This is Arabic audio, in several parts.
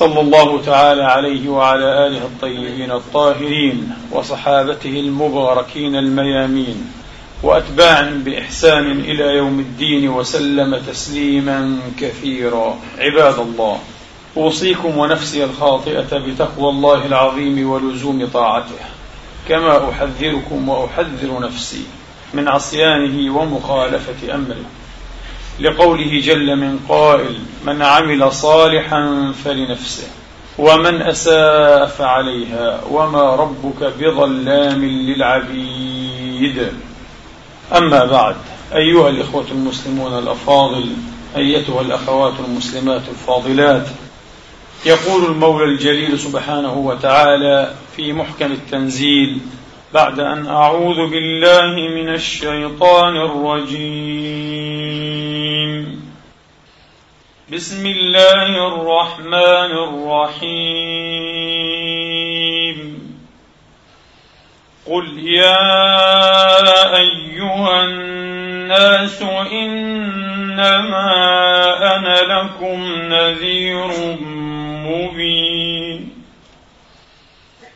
صلى الله تعالى عليه وعلى آله الطيبين الطاهرين وصحابته المباركين الميامين وأتباعهم بإحسان إلى يوم الدين وسلم تسليما كثيرا. عباد الله أوصيكم ونفسي الخاطئة بتقوى الله العظيم ولزوم طاعته كما أحذركم وأحذر نفسي من عصيانه ومخالفة أمره. لقوله جل من قائل من عمل صالحا فلنفسه ومن أساء فعليها وما ربك بظلام للعبيد. أما بعد أيها الإخوة المسلمون الأفاضل أيتها الأخوات المسلمات الفاضلات يقول المولى الجليل سبحانه وتعالى في محكم التنزيل بعد أن أعوذ بالله من الشيطان الرجيم. بسم الله الرحمن الرحيم. قل يا أيها الناس إنما أنا لكم نذير مبين.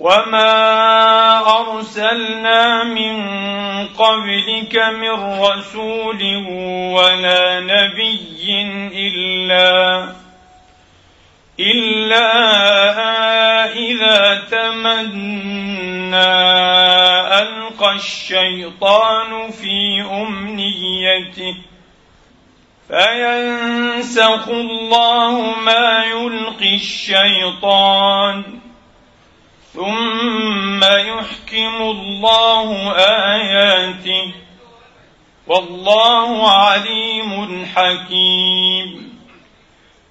وما أرسلنا من قبلك من رسول ولا نبي إلا إلا إذا تمنى ألقى الشيطان في أمنيته فينسخ الله ما يلقي الشيطان ثم يحكم الله آياته والله عليم حكيم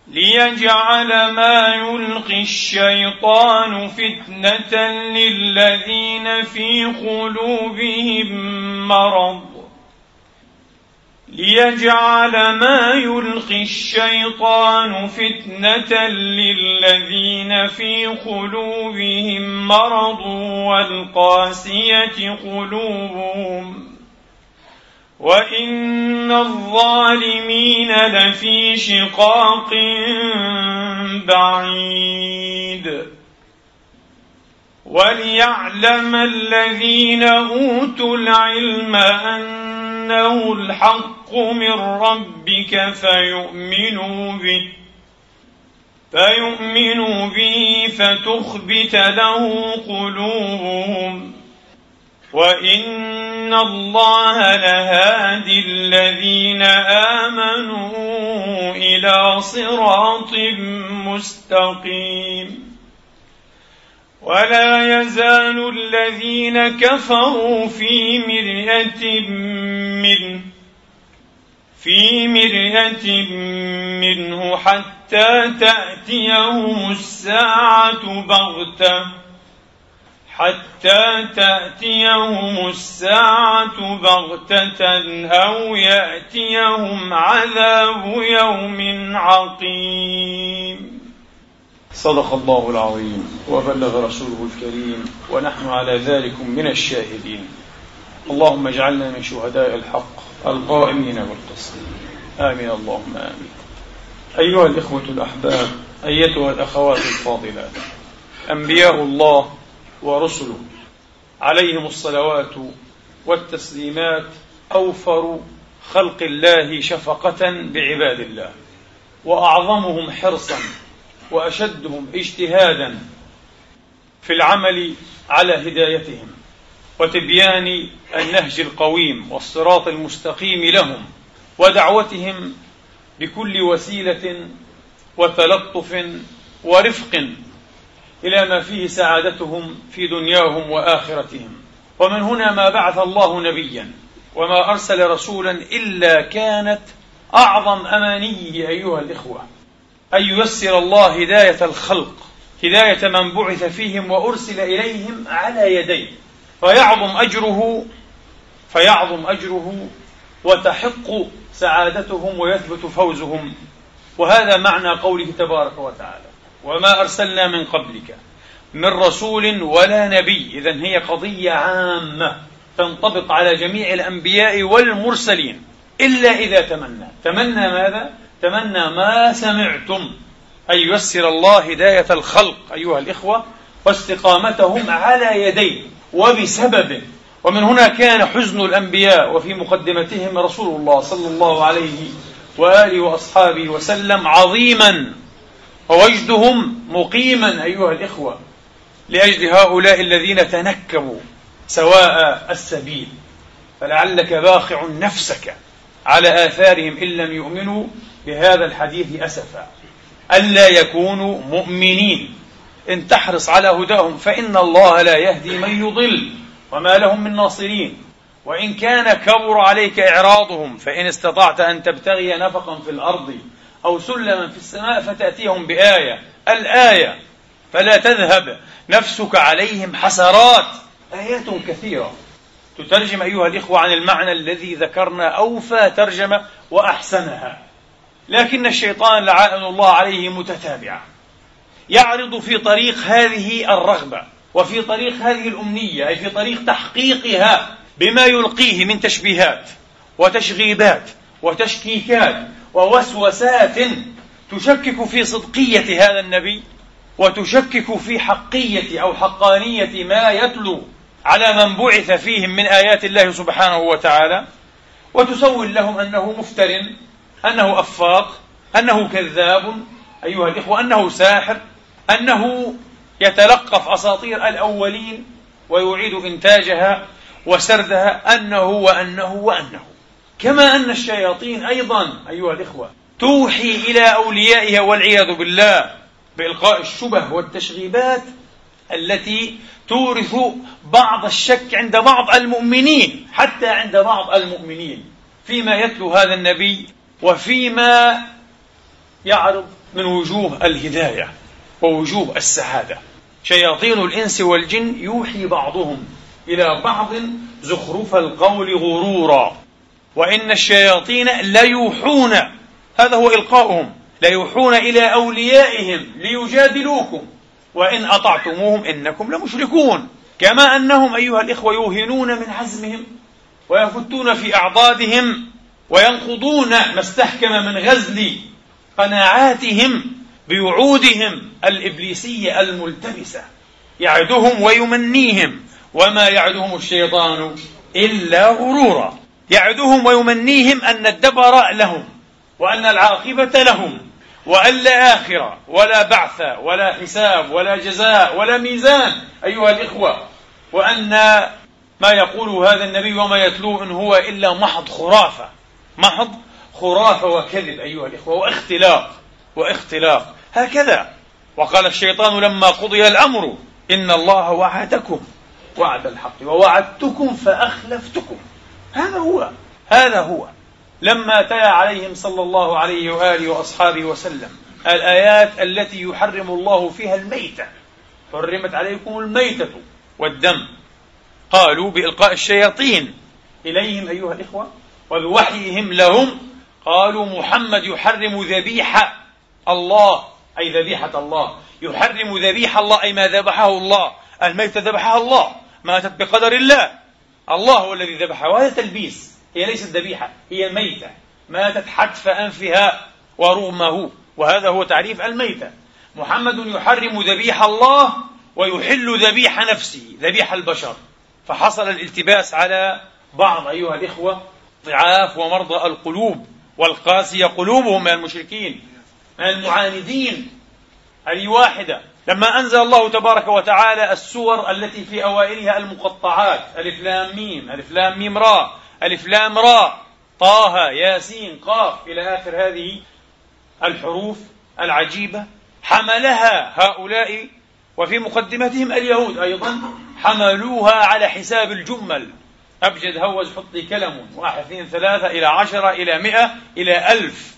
ليجعل ما يلقي الشيطان فتنة للذين في قلوبهم مرض ليجعل ما يلقي الشيطان فتنة للذين في قلوبهم مرض والقاسية قلوبهم وإن الظالمين لفي شقاق بعيد وليعلم الذين أوتوا العلم أنه الحق من ربك فيؤمنوا به فيؤمنوا به فتخبت له قلوبهم. وإن الله لهادي الذين آمنوا إلى صراط مستقيم. ولا يزال الذين كفروا في مرية منه في مرية منه حتى تأتيهم الساعة بغتة حتى تأتيهم الساعة بغتة أو يأتيهم عذاب يوم عقيم. صدق الله العظيم وبلغ رسوله الكريم ونحن على ذلك من الشاهدين. اللهم اجعلنا من شهداء الحق القائمين بالقسط. آمين. اللهم آمين. أيها الإخوة الأحباب أيتها الأخوات الفاضلات أنبياء الله ورسله عليهم الصلوات والتسليمات أوفر خلق الله شفقة بعباد الله وأعظمهم حرصا وأشدهم اجتهادا في العمل على هدايتهم وتبيان النهج القويم والصراط المستقيم لهم ودعوتهم بكل وسيلة وتلطف ورفق إلى ما فيه سعادتهم في دنياهم وآخرتهم. ومن هنا ما بعث الله نبيا وما أرسل رسولا إلا كانت أعظم أمانيه أيها الإخوة. أن ييسر الله هداية الخلق هداية من بعث فيهم وأرسل إليهم على يديه. فيعظم أجره فيعظم أجره وتحق سعادتهم ويثبت فوزهم. وهذا معنى قوله تبارك وتعالى وما أرسلنا من قبلك من رسول ولا نبي. إذا هي قضية عامة تنطبق على جميع الأنبياء والمرسلين إلا إذا تمنى. تمنى ماذا؟ تمنى ما سمعتم أن ييسر الله هداية الخلق أيها الإخوة واستقامتهم على يديه وبسببه ومن هنا كان حزن الأنبياء وفي مقدمتهم رسول الله صلى الله عليه وآله وأصحابه وسلم عظيما ووجدهم مقيما أيها الإخوة لأجل هؤلاء الذين تنكبوا سواء السبيل. فلعلك باخع نفسك على آثارهم إن لم يؤمنوا بهذا الحديث أسفا. ألا يكونوا مؤمنين. إن تحرص على هداهم فإن الله لا يهدي من يضل. وما لهم من ناصرين. وإن كان كبر عليك إعراضهم فإن استطعت أن تبتغي نفقا في الأرض أو سلما في السماء فتأتيهم بآية. الآية فلا تذهب نفسك عليهم حسرات. آيات كثيرة. تترجم أيها الإخوة عن المعنى الذي ذكرنا أوفى ترجمة وأحسنها. لكن الشيطان لعائن الله عليه متتابعة. يعرض في طريق هذه الرغبة وفي طريق هذه الأمنية أي في طريق تحقيقها بما يلقيه من تشبيهات وتشغيبات وتشكيكات ووسوسات تشكك في صدقية هذا النبي وتشكك في حقية أو حقانية ما يتلو على من بعث فيهم من آيات الله سبحانه وتعالى وتسول لهم أنه مفتر أنه أفاق أنه كذاب أيها الإخوة أنه ساحر أنه يتلقف أساطير الأولين ويعيد إنتاجها وسردها أنه وأنه وأنه. كما أن الشياطين أيضا أيها الإخوة توحي إلى أوليائها والعياذ بالله بإلقاء الشبه والتشغيبات التي تورث بعض الشك عند بعض المؤمنين حتى عند بعض المؤمنين. فيما يتلو هذا النبي وفيما يعرض من وجوه الهداية ووجوه السعادة. شياطين الإنس والجن يوحي بعضهم إلى بعض زخرف القول غرورا. وإن الشياطين ليوحون هذا هو إلقاؤهم ليوحون إلى أوليائهم ليجادلوكم. وإن أطعتموهم إنكم لمشركون. كما أنهم أيها الإخوة يوهنون من عزمهم ويفتون في أعضادهم. وينقضون ما استحكم من غزل قناعاتهم بوعودهم الإبليسية الملتبسة. يعدهم ويمنيهم وما يعدهم الشيطان إلا غرورا. يعدهم ويمنيهم أن الدبر لهم وأن العاقبة لهم وأن لا آخرة ولا بعث ولا حساب ولا جزاء ولا ميزان. أيها الإخوة وأن ما يقوله هذا النبي وما يتلوه إن هو إلا محض خرافة. محض خرافة وكذب أيها الإخوة واختلاق واختلاق. هكذا. وقال الشيطان لما قضي الأمر إن الله وعدكم وعد الحق ووعدتكم فأخلفتكم. هذا هو هذا هو. لما تلا عليهم صلى الله عليه وآله وأصحابه وسلم الآيات التي يحرم الله فيها الميتة. حرمت عليكم الميتة والدم. قالوا بإلقاء الشياطين إليهم أيها الإخوة. وبوحيهم لهم قالوا محمد يحرم ذبيحة الله أي ذبيحة الله. يحرم ذبيح الله أي ما ذبحه الله. الميتة ذبحها الله ماتت بقدر الله. الله هو الذي ذبحها وهذا تلبيس. هي ليست ذبيحة هي ميتة. ماتت حتف أنفها ورغمه وهذا هو تعريف الميتة. محمد يحرم ذبيح الله ويحل ذبيح نفسه ذبيح البشر. فحصل الالتباس على بعض أيها الإخوة ضعاف ومرضى القلوب والقاسية قلوبهم من المشركين من المعاندين. هذه واحدة. لما أنزل الله تبارك وتعالى السور التي في أوائلها المقطعات ألف لام ميم ألف لام ميم راء ألف لام راء طه ياسين قاف إلى آخر هذه الحروف العجيبة حملها هؤلاء وفي مقدمتهم اليهود أيضا حملوها على حساب الجمل. أبجد هوز حطي كلم واحد اثنين ثلاثة إلى عشرة إلى مئة إلى ألف.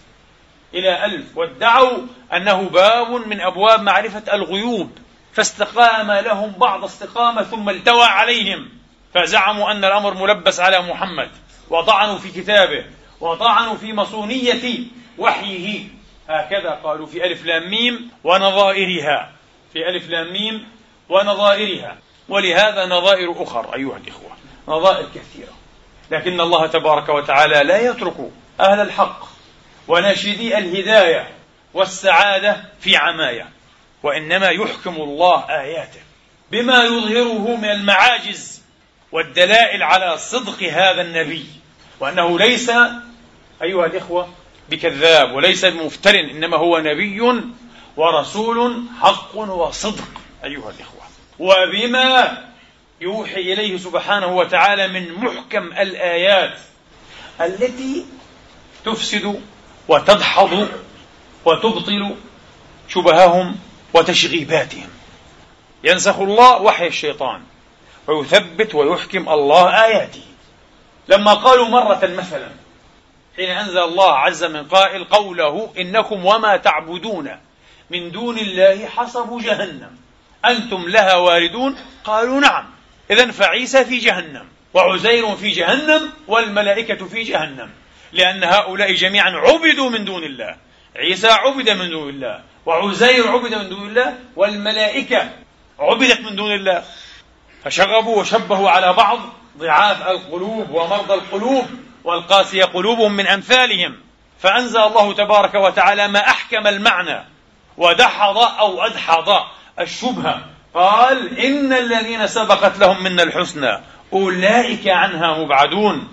إلى ألف. وادعوا أنه باب من أبواب معرفة الغيوب. فاستقام لهم بعض استقامة ثم التوى عليهم. فزعموا أن الأمر ملبس على محمد. وطعنوا في كتابه. وطعنوا في مصونية وحيه. هكذا قالوا في ألف لام ميم ونظائرها. في ألف لام ميم ونظائرها. ولهذا نظائر أخر أيها الإخوة. نظائر كثيرة. لكن الله تبارك وتعالى لا يترك أهل الحق وناشدي الهداية والسعادة في عماية وإنما يحكم الله آياته بما يظهره من المعاجز والدلائل على صدق هذا النبي وأنه ليس أيها الإخوة بكذاب وليس بمفتر إنما هو نبي ورسول حق وصدق أيها الإخوة. وبما يوحي إليه سبحانه وتعالى من محكم الآيات التي تفسد وتدحض وتبطل شبههم وتشغيباتهم. ينسخ الله وحي الشيطان ويثبت ويحكم الله آياته. لما قالوا مرة مثلا حين أنزل الله عز من قائل قوله إنكم وما تعبدون من دون الله حصب جهنم أنتم لها واردون؟ قالوا نعم. إذا فعيسى في جهنم وعزير في جهنم والملائكة في جهنم. لأن هؤلاء جميعا عبدوا من دون الله. عيسى عبد من دون الله وعزير عبد من دون الله والملائكة عبدت من دون الله. فشغبوا وشبهوا على بعض ضعاف القلوب ومرضى القلوب والقاسية قلوبهم من أمثالهم. فأنزل الله تبارك وتعالى ما أحكم المعنى ودحض أو أدحض الشبهة. قال إن الذين سبقت لهم منا الحسنى أولئك عنها مبعدون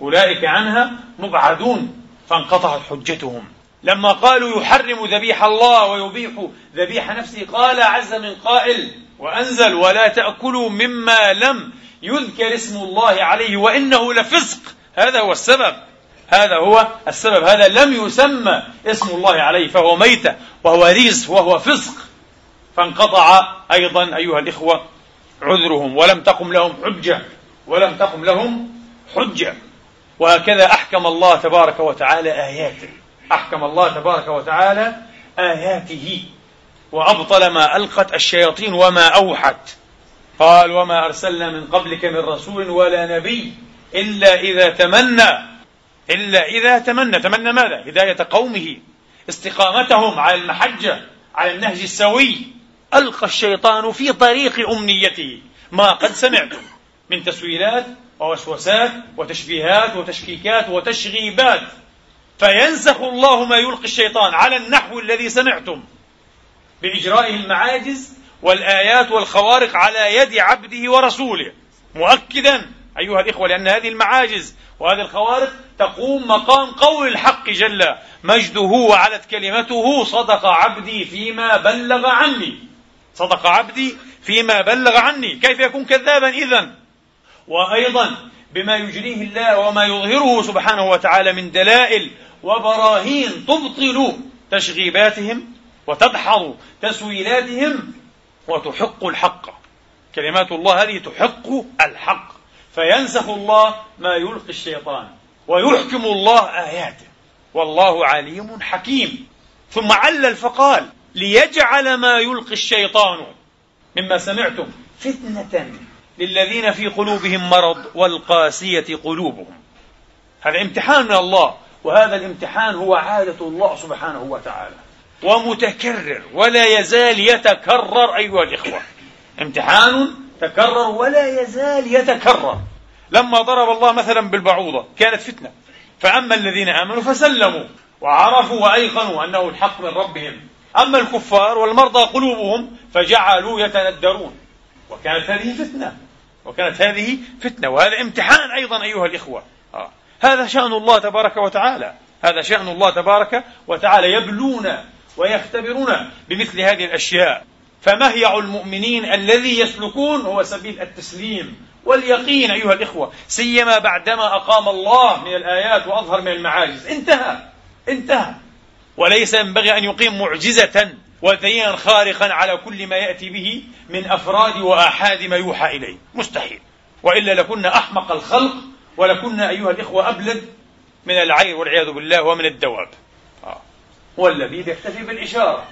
أولئك عنها مبعدون فانقطعت حجتهم. لما قالوا يحرم ذبيح الله ويبيح ذبيح نفسه قال عز من قائل وأنزل ولا تأكلوا مما لم يذكر اسم الله عليه وإنه لفسق. هذا هو السبب. هذا هو السبب. هذا لم يسمى اسم الله عليه فهو ميتة وهو ريز وهو فسق. فانقطع أيضا أيها الإخوة عذرهم ولم تقم لهم حجة ولم تقم لهم حجة. وهكذا أحكم الله تبارك وتعالى آياته. أحكم الله تبارك وتعالى آياته. وأبطل ما ألقت الشياطين وما أوحت. قال وما أرسلنا من قبلك من رسول ولا نبي إلا إذا تمنى إلا إذا تمنى. تمنى ماذا؟ هداية قومه استقامتهم على المحجة على النهج السوي. ألقى الشيطان في طريق أمنيته. ما قد سمعتم من تسويلات ووسوسات وتشبيهات وتشكيكات وتشغيبات. فينسخ الله ما يلقي الشيطان على النحو الذي سمعتم بإجرائه المعاجز والآيات والخوارق على يد عبده ورسوله. مؤكدا أيها الإخوة لأن هذه المعاجز وهذه الخوارق تقوم مقام قول الحق جل مجده وعلت كلمته صدق عبدي فيما بلغ عني. صدق عبدي فيما بلغ عني. كيف يكون كذابا إذا وأيضا بما يجريه الله وما يظهره سبحانه وتعالى من دلائل وبراهين تبطل تشغيباتهم وتدحض تسويلاتهم وتحق الحق. كلمات الله هذه تحق الحق. فينسخ الله ما يلقي الشيطان ويحكم الله آياته. والله عليم حكيم. ثم علل فقال ليجعل ما يلقي الشيطان مما سمعتم فتنة. للذين في قلوبهم مرض والقاسية قلوبهم. هذا امتحان من الله وهذا الامتحان هو عادة الله سبحانه وتعالى. ومتكرر ولا يزال يتكرر أيها الإخوة. امتحان تكرر ولا يزال يتكرر. لما ضرب الله مثلا بالبعوضة كانت فتنة. فأما الذين آمنوا فسلموا وعرفوا وأيقنوا أنه الحق من ربهم. أما الكفار والمرضى قلوبهم فجعلوا يتندرون. وكانت هذه فتنة. وكانت هذه فتنة. وهذا امتحان أيضا أيها الإخوة. آه. هذا شأن الله تبارك وتعالى. هذا شأن الله تبارك وتعالى. يبلون ويختبرون بمثل هذه الأشياء. فمهيع المؤمنين الذي يسلكون هو سبيل التسليم واليقين أيها الإخوة؟ سيما بعدما أقام الله من الآيات وأظهر من المعاجز. انتهى. انتهى. وليس ينبغي أن يقيم معجزة ودليلا خارقا على كل ما يأتي به من أفراد وآحاد ما يوحى إليه. مستحيل. وإلا لكنا أحمق الخلق ولكنا أيها الإخوة أبلد من العين والعياذ بالله ومن الدواب. آه. هو الذي يكتفي بالإشارة.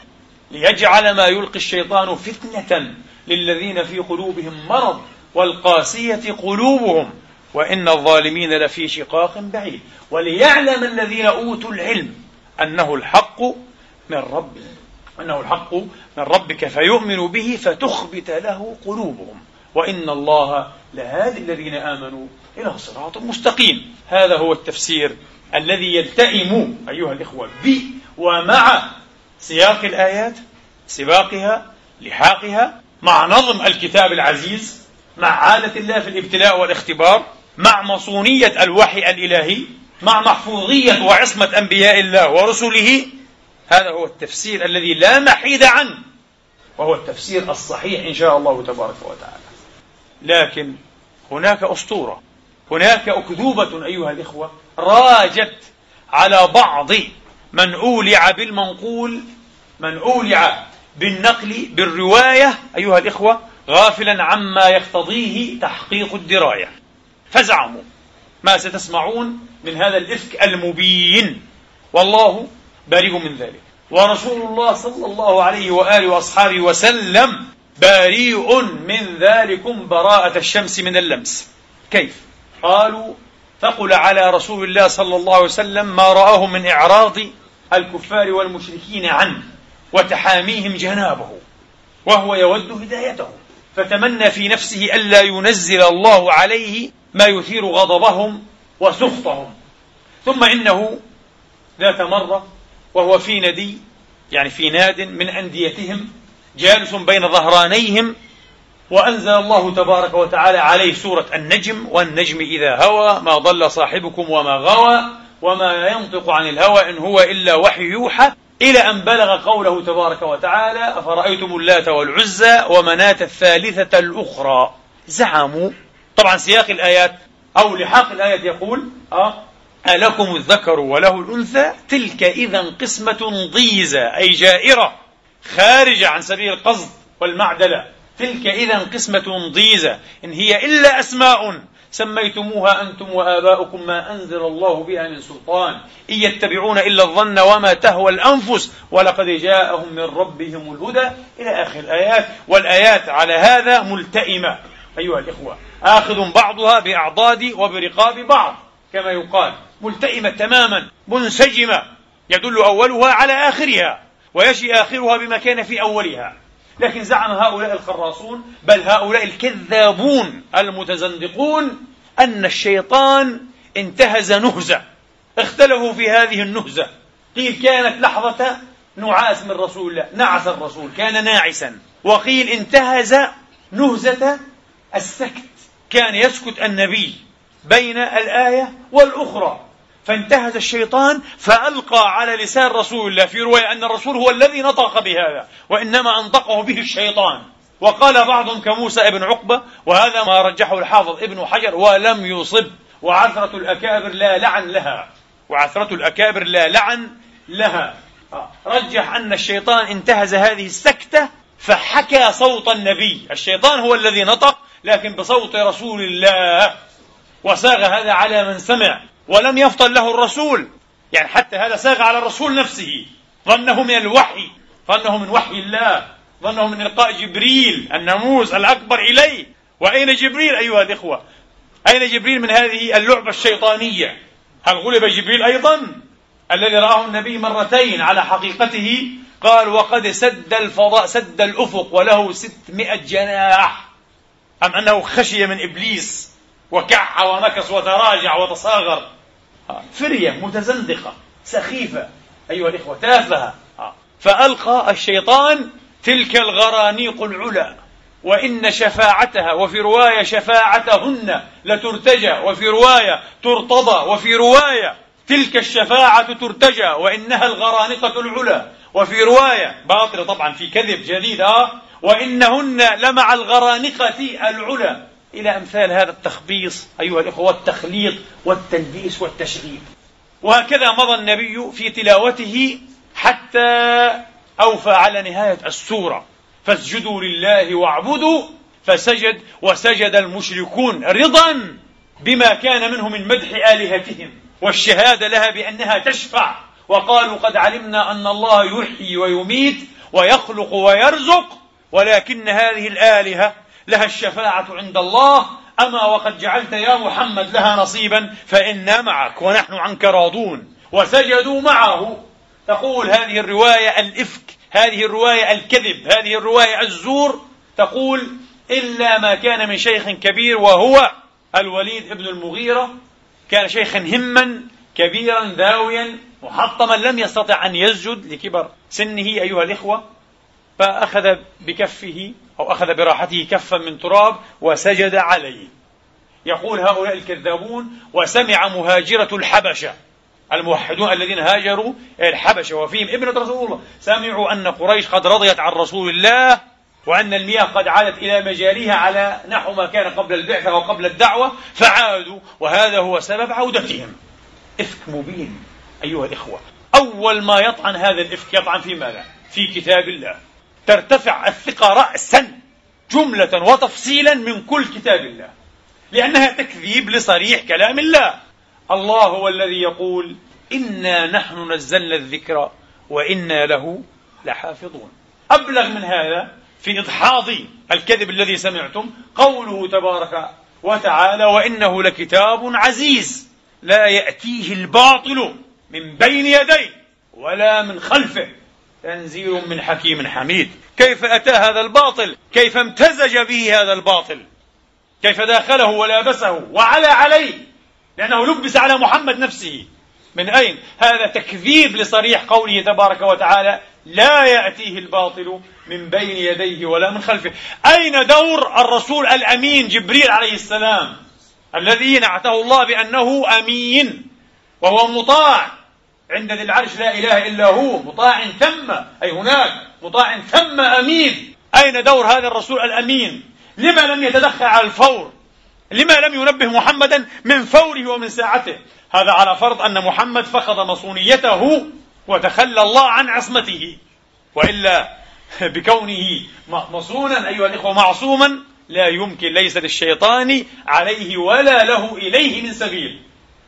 ليجعل ما يلقي الشيطان فتنة للذين في قلوبهم مرض والقاسية قلوبهم. وإن الظالمين لفي شقاق بعيد. وليعلم الذين أوتوا العلم أنه الحق من ربهم أنه الحق من ربك فيؤمن به فتخبت له قلوبهم. وإن الله لهادي الذين آمنوا إلى صراط مستقيم. هذا هو التفسير الذي يلتئم أيها الإخوة ب ومع سياق الآيات سباقها لحاقها مع نظم الكتاب العزيز مع عادة الله في الابتلاء والاختبار مع مصونية الوحي الإلهي. مع محفوظية وعصمة أنبياء الله ورسله هذا هو التفسير الذي لا محيد عنه وهو التفسير الصحيح إن شاء الله تبارك وتعالى. لكن هناك أسطورة هناك أكذوبة أيها الإخوة راجت على بعض من أولع بالمنقول من أولع بالنقل بالرواية أيها الإخوة غافلا عما يقتضيه تحقيق الدراية. فزعموا ما ستسمعون من هذا الإفك المبين. والله بريء من ذلك. ورسول الله صلى الله عليه وآله وأصحابه وسلم بريء من ذلكم براءة الشمس من اللمس. كيف؟ قالوا ثقل على رسول الله صلى الله عليه وسلم ما رآه من إعراض الكفار والمشركين عنه وتحاميهم جنابه وهو يود هدايته. فتمنى في نفسه ألا ينزل الله عليه ما يثير غضبهم وسخطهم. ثم إنه ذات مرة وهو في ندي يعني في ناد من أنديتهم جالس بين ظهرانيهم وأنزل الله تبارك وتعالى عليه سورة النجم والنجم إذا هوى ما ضل صاحبكم وما غوى وما ينطق عن الهوى إن هو إلا وحي يوحى. إلى أن بلغ قوله تبارك وتعالى أفرأيتم اللات والعزى ومناة الثالثة الأخرى؟ زعموا. طبعا سياق الآيات أو لحاق الآيات يقول أه ألكم الذكر وله الأنثى؟ تلك إذا قسمة ضيزى أي جائرة خارجة عن سبيل القصد والمعدلة. تلك إذا قسمة ضيزى إن هي إلا أسماء. سميتموها أنتم وآباؤكم ما أنزل الله بها من سلطان. إن يتبعون إلا الظن وما تهوى الأنفس ولقد جاءهم من ربهم الهدى إلى آخر الآيات. والآيات على هذا ملتئمة. أيها الإخوة آخذ بعضها بأعضاد وبرقاب بعض. كما يقال ملتئمة تماما منسجمة يدل أولها على آخرها ويشي آخرها بما كان في أولها. لكن زعم هؤلاء الخراصون بل هؤلاء الكذابون المتزندقون أن الشيطان انتهز نهزة اختلفوا في هذه النهزة. قيل كانت لحظة نعاس من رسول الله نعس الرسول كان ناعسا. وقيل انتهز نهزة السكت كان يسكت النبي بين الآية والأخرى. فانتهز الشيطان فألقى على لسان رسول الله في رواية أن الرسول هو الذي نطق بهذا وإنما أنطقه به الشيطان. وقال بعضهم كموسى ابن عقبة وهذا ما رجحه الحافظ ابن حجر ولم يصب. وعثرة الأكابر لا لعن لها. وعثرة الأكابر لا لعن لها. رجح أن الشيطان انتهز هذه السكتة فحكى صوت النبي. الشيطان هو الذي نطق لكن بصوت رسول الله. وساغ هذا على من سمع. ولم يفطن له الرسول. يعني حتى هذا ساغ على الرسول نفسه. ظنه من الوحي ظنه من وحي الله ظنه من إلقاء جبريل الناموس الأكبر إليه. وأين جبريل أيها الإخوة؟ أين جبريل من هذه اللعبة الشيطانية؟ هل غلب جبريل أيضا؟ الذي رآه النبي مرتين على حقيقته قال وقد سد الفضاء سد الأفق وله ستمائة جناح. أم أنه خشي من إبليس؟ وكح ونكص وتراجع وتصاغر. فرية متزندقة سخيفة أيها الإخوة تافهة. فألقى الشيطان تلك الغرانيق العلا وإن شفاعتها وفي رواية شفاعتهن لترتجى وفي رواية ترتضى وفي رواية تلك الشفاعة ترتجى وإنها الغرانقة العلا. وفي رواية باطلة طبعا في كذب جديد آه وإنهن لمع الغرانقة العلا. إلى أمثال هذا التخبيص أيها الإخوة والتخليط والتلبيس والتشغيب وهكذا مضى النبي في تلاوته حتى أوفى على نهاية السورة. فاسجدوا لله واعبدوا فسجد وسجد المشركون رضا بما كان منه من مدح آلهتهم. والشهادة لها بأنها تشفع. وقالوا قد علمنا أن الله يحيي ويميت ويخلق ويرزق ولكن هذه الآلهة لها الشفاعة عند الله. أما وقد جعلت يا محمد لها نصيبا فإنا معك ونحن عنك راضون وسجدوا معه. تقول هذه الرواية الإفك هذه الرواية الكذب هذه الرواية الزور. تقول إلا ما كان من شيخ كبير وهو الوليد بن المغيرة. كان شيخا هما كبيرا ذاويا محطما لم يستطع أن يسجد لكبر سنه أيها الإخوة فأخذ بكفه أو أخذ براحته كفا من تراب وسجد عليه. يقول هؤلاء الكذابون وسمع مهاجرة الحبشة الموحدون الذين هاجروا إلى الحبشة وفيهم ابنة رسول الله. سمعوا أن قريش قد رضيت عن رسول الله وأن المياه قد عادت إلى مجاريها على نحو ما كان قبل البعثة وقبل الدعوة فعادوا وهذا هو سبب عودتهم. إفك مبين أيها الإخوة. أول ما يطعن هذا الإفك يطعن في ماذا؟ في كتاب الله. ترتفع الثقة رأسا جملة وتفصيلا من كل كتاب الله. لأنها تكذيب لصريح كلام الله. الله هو الذي يقول إنا نحن نزلنا الذكر وإنا له لحافظون. أبلغ من هذا في إدحاض الكذب الذي سمعتم قوله تبارك وتعالى وإنه لكتاب عزيز لا يأتيه الباطل من بين يديه ولا من خلفه. تنزيل من حكيم حميد. كيف أتى هذا الباطل؟ كيف امتزج به هذا الباطل؟ كيف داخله ولابسه وعلى عليه؟ لأنه لبس على محمد نفسه. من أين؟ هذا تكذيب لصريح قوله تبارك وتعالى لا يأتيه الباطل من بين يديه ولا من خلفه أين دور الرسول الأمين جبريل عليه السلام؟ الذي نعته الله بأنه أمين وهو مطاع. عند ذي العرش لا إله إلا هو مطاع ثم أي هناك مطاع ثم أمين. أين دور هذا الرسول الأمين؟ لما لم يتدخل على الفور؟ لما لم ينبه محمدا من فوره ومن ساعته؟ هذا على فرض أن محمد فقد مصونيته وتخلى الله عن عصمته. وإلا بكونه مصونا أيها الإخوة معصوما لا يمكن ليس للشيطان عليه ولا له إليه من سبيل.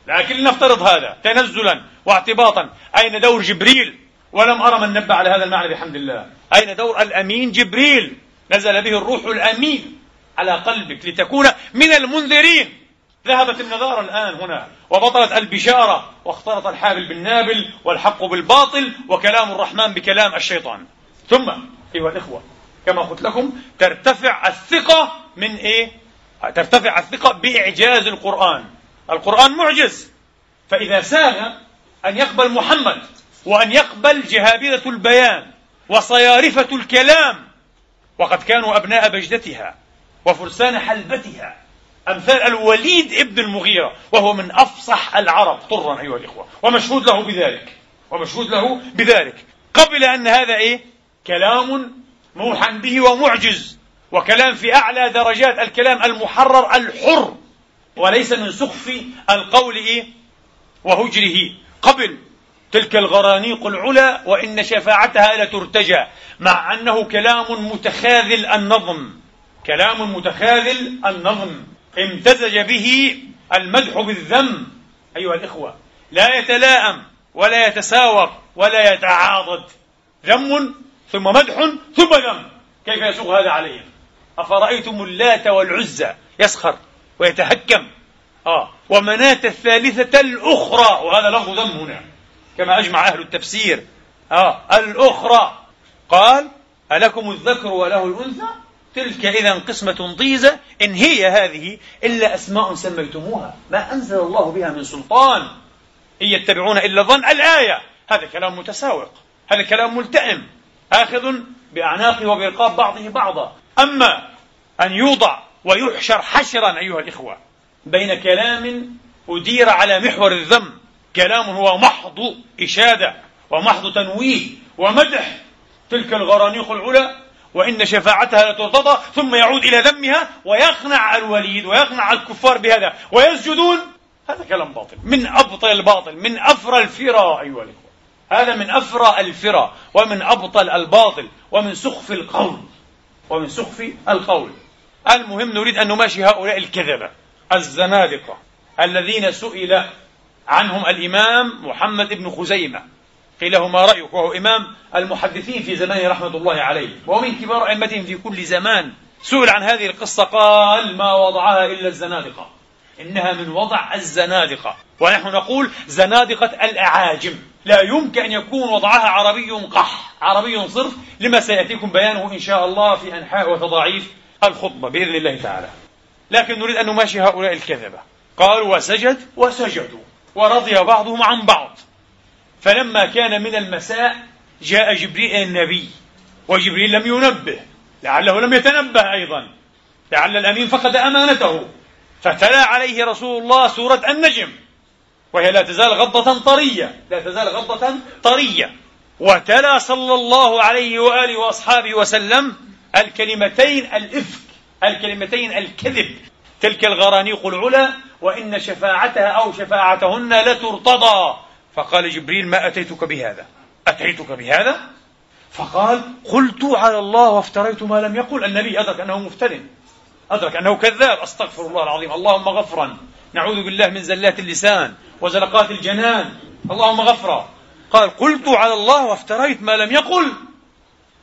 لكن لنفترض هذا تنزلا واعتباطا. أين دور جبريل؟ ولم أرى من نبه على هذا المعنى بحمد الله أين دور الأمين جبريل؟ نزل به الروح الأمين على قلبك لتكون من المنذرين. ذهبت النظارة الآن هنا وبطلت البشارة واختلط الحابل بالنابل والحق بالباطل وكلام الرحمن بكلام الشيطان. ثم أيها الإخوة كما قلت لكم ترتفع الثقة من إيه؟ ترتفع الثقة بإعجاز القرآن. القرآن معجز. فإذا ساغ أن يقبل محمد وأن يقبل جهابذة البيان وصيارفة الكلام وقد كانوا أبناء بجدتها وفرسان حلبتها أمثال الوليد ابن المغيرة وهو من أفصح العرب طرا أيها الإخوة ومشهود له بذلك ومشهود له بذلك. قبل أن هذا إيه؟ كلام موحى به ومعجز وكلام في أعلى درجات الكلام المحرر الحر. وليس من سخف القول إيه؟ وهجره. قبل تلك الغرانيق العلا وإن شفاعتها لترتجى مع أنه كلام متخاذل النظم. كلام متخاذل النظم. امتزج به المدح بالذم. أيها الإخوة لا يتلاءم ولا يتساوق ولا يتعاضد. ذم ثم مدح ثم ذم. كيف يسوق هذا عليهم؟ أفرأيتم اللات والعزى؟ يسخر. ويتهكم آه. ومناة الثالثة الأخرى وهذا لفظ ذم هنا كما أجمع أهل التفسير. آه. الأخرى. قال ألكم الذكر وله الأنثى؟ تلك إذا قسمة ضيزة. إن هي هذه إلا أسماء سميتموها. ما أنزل الله بها من سلطان. إن يتبعون إلا الظن الآية. هذا كلام متساوق. هذا كلام ملتئم. آخذ بأعناقه وبرقاب بعضه بعضا. أما أن يوضع ويحشر حشرا أيها الإخوة. بين كلام أدير على محور الذم. كلام هو محض إشادة ومحض تنويه ومدح. تلك الغرانيق العلا وإن شفاعتها لترتضى ثم يعود إلى ذمها ويقنع الوليد ويقنع الكفار بهذا ويسجدون. هذا كلام باطل. من أبطل الباطل من أفرى الفرى أيها الإخوة. هذا من أفرى الفرى ومن أبطل الباطل ومن سخف القول ومن سخف القول. المهم نريد أن نماشي هؤلاء الكذبة الزنادقة الذين سئل عنهم الإمام محمد بن خزيمة. قيل له ما رأيك؟ وهو إمام المحدثين في زمانه رحمة الله عليه. ومن كبار أئمتهم في كل زمان. سئل عن هذه القصة قال ما وضعها إلا الزنادقة إنها من وضع الزنادقة. ونحن نقول زنادقة الأعاجم. لا يمكن أن يكون وضعها عربي قح عربي صرف لما سيأتيكم بيانه إن شاء الله في أنحاء وتضاعيف الخطبة بإذن الله تعالى. لكن نريد أن نماشي هؤلاء الكذبة. قالوا وسجد وسجدوا ورضي بعضهم عن بعض. فلما كان من المساء جاء جبريل النبي وجبريل لم ينبه لعله لم يتنبه أيضا. لعل الأمين فقد أمانته. فتلا عليه رسول الله سورة النجم. وهي لا تزال غضة طرية لا تزال غضة طرية. وتلا صلى الله عليه وآله وأصحابه وسلم الكلمتين الإفك الكلمتين الكذب تلك الغرانيق العلا وإن شفاعتها أو شفاعتهن لترتضى. فقال جبريل ما أتيتك بهذا؟ أتيتك بهذا؟ فقال قلت على الله وافتريت ما لم يقل. النبي أدرك أنه مفتر أدرك أنه كذاب. أستغفر الله العظيم. اللهم غفرا. نعوذ بالله من زلات اللسان وزلقات الجنان. اللهم غفرا. قال قلت على الله وافتريت ما لم يقل.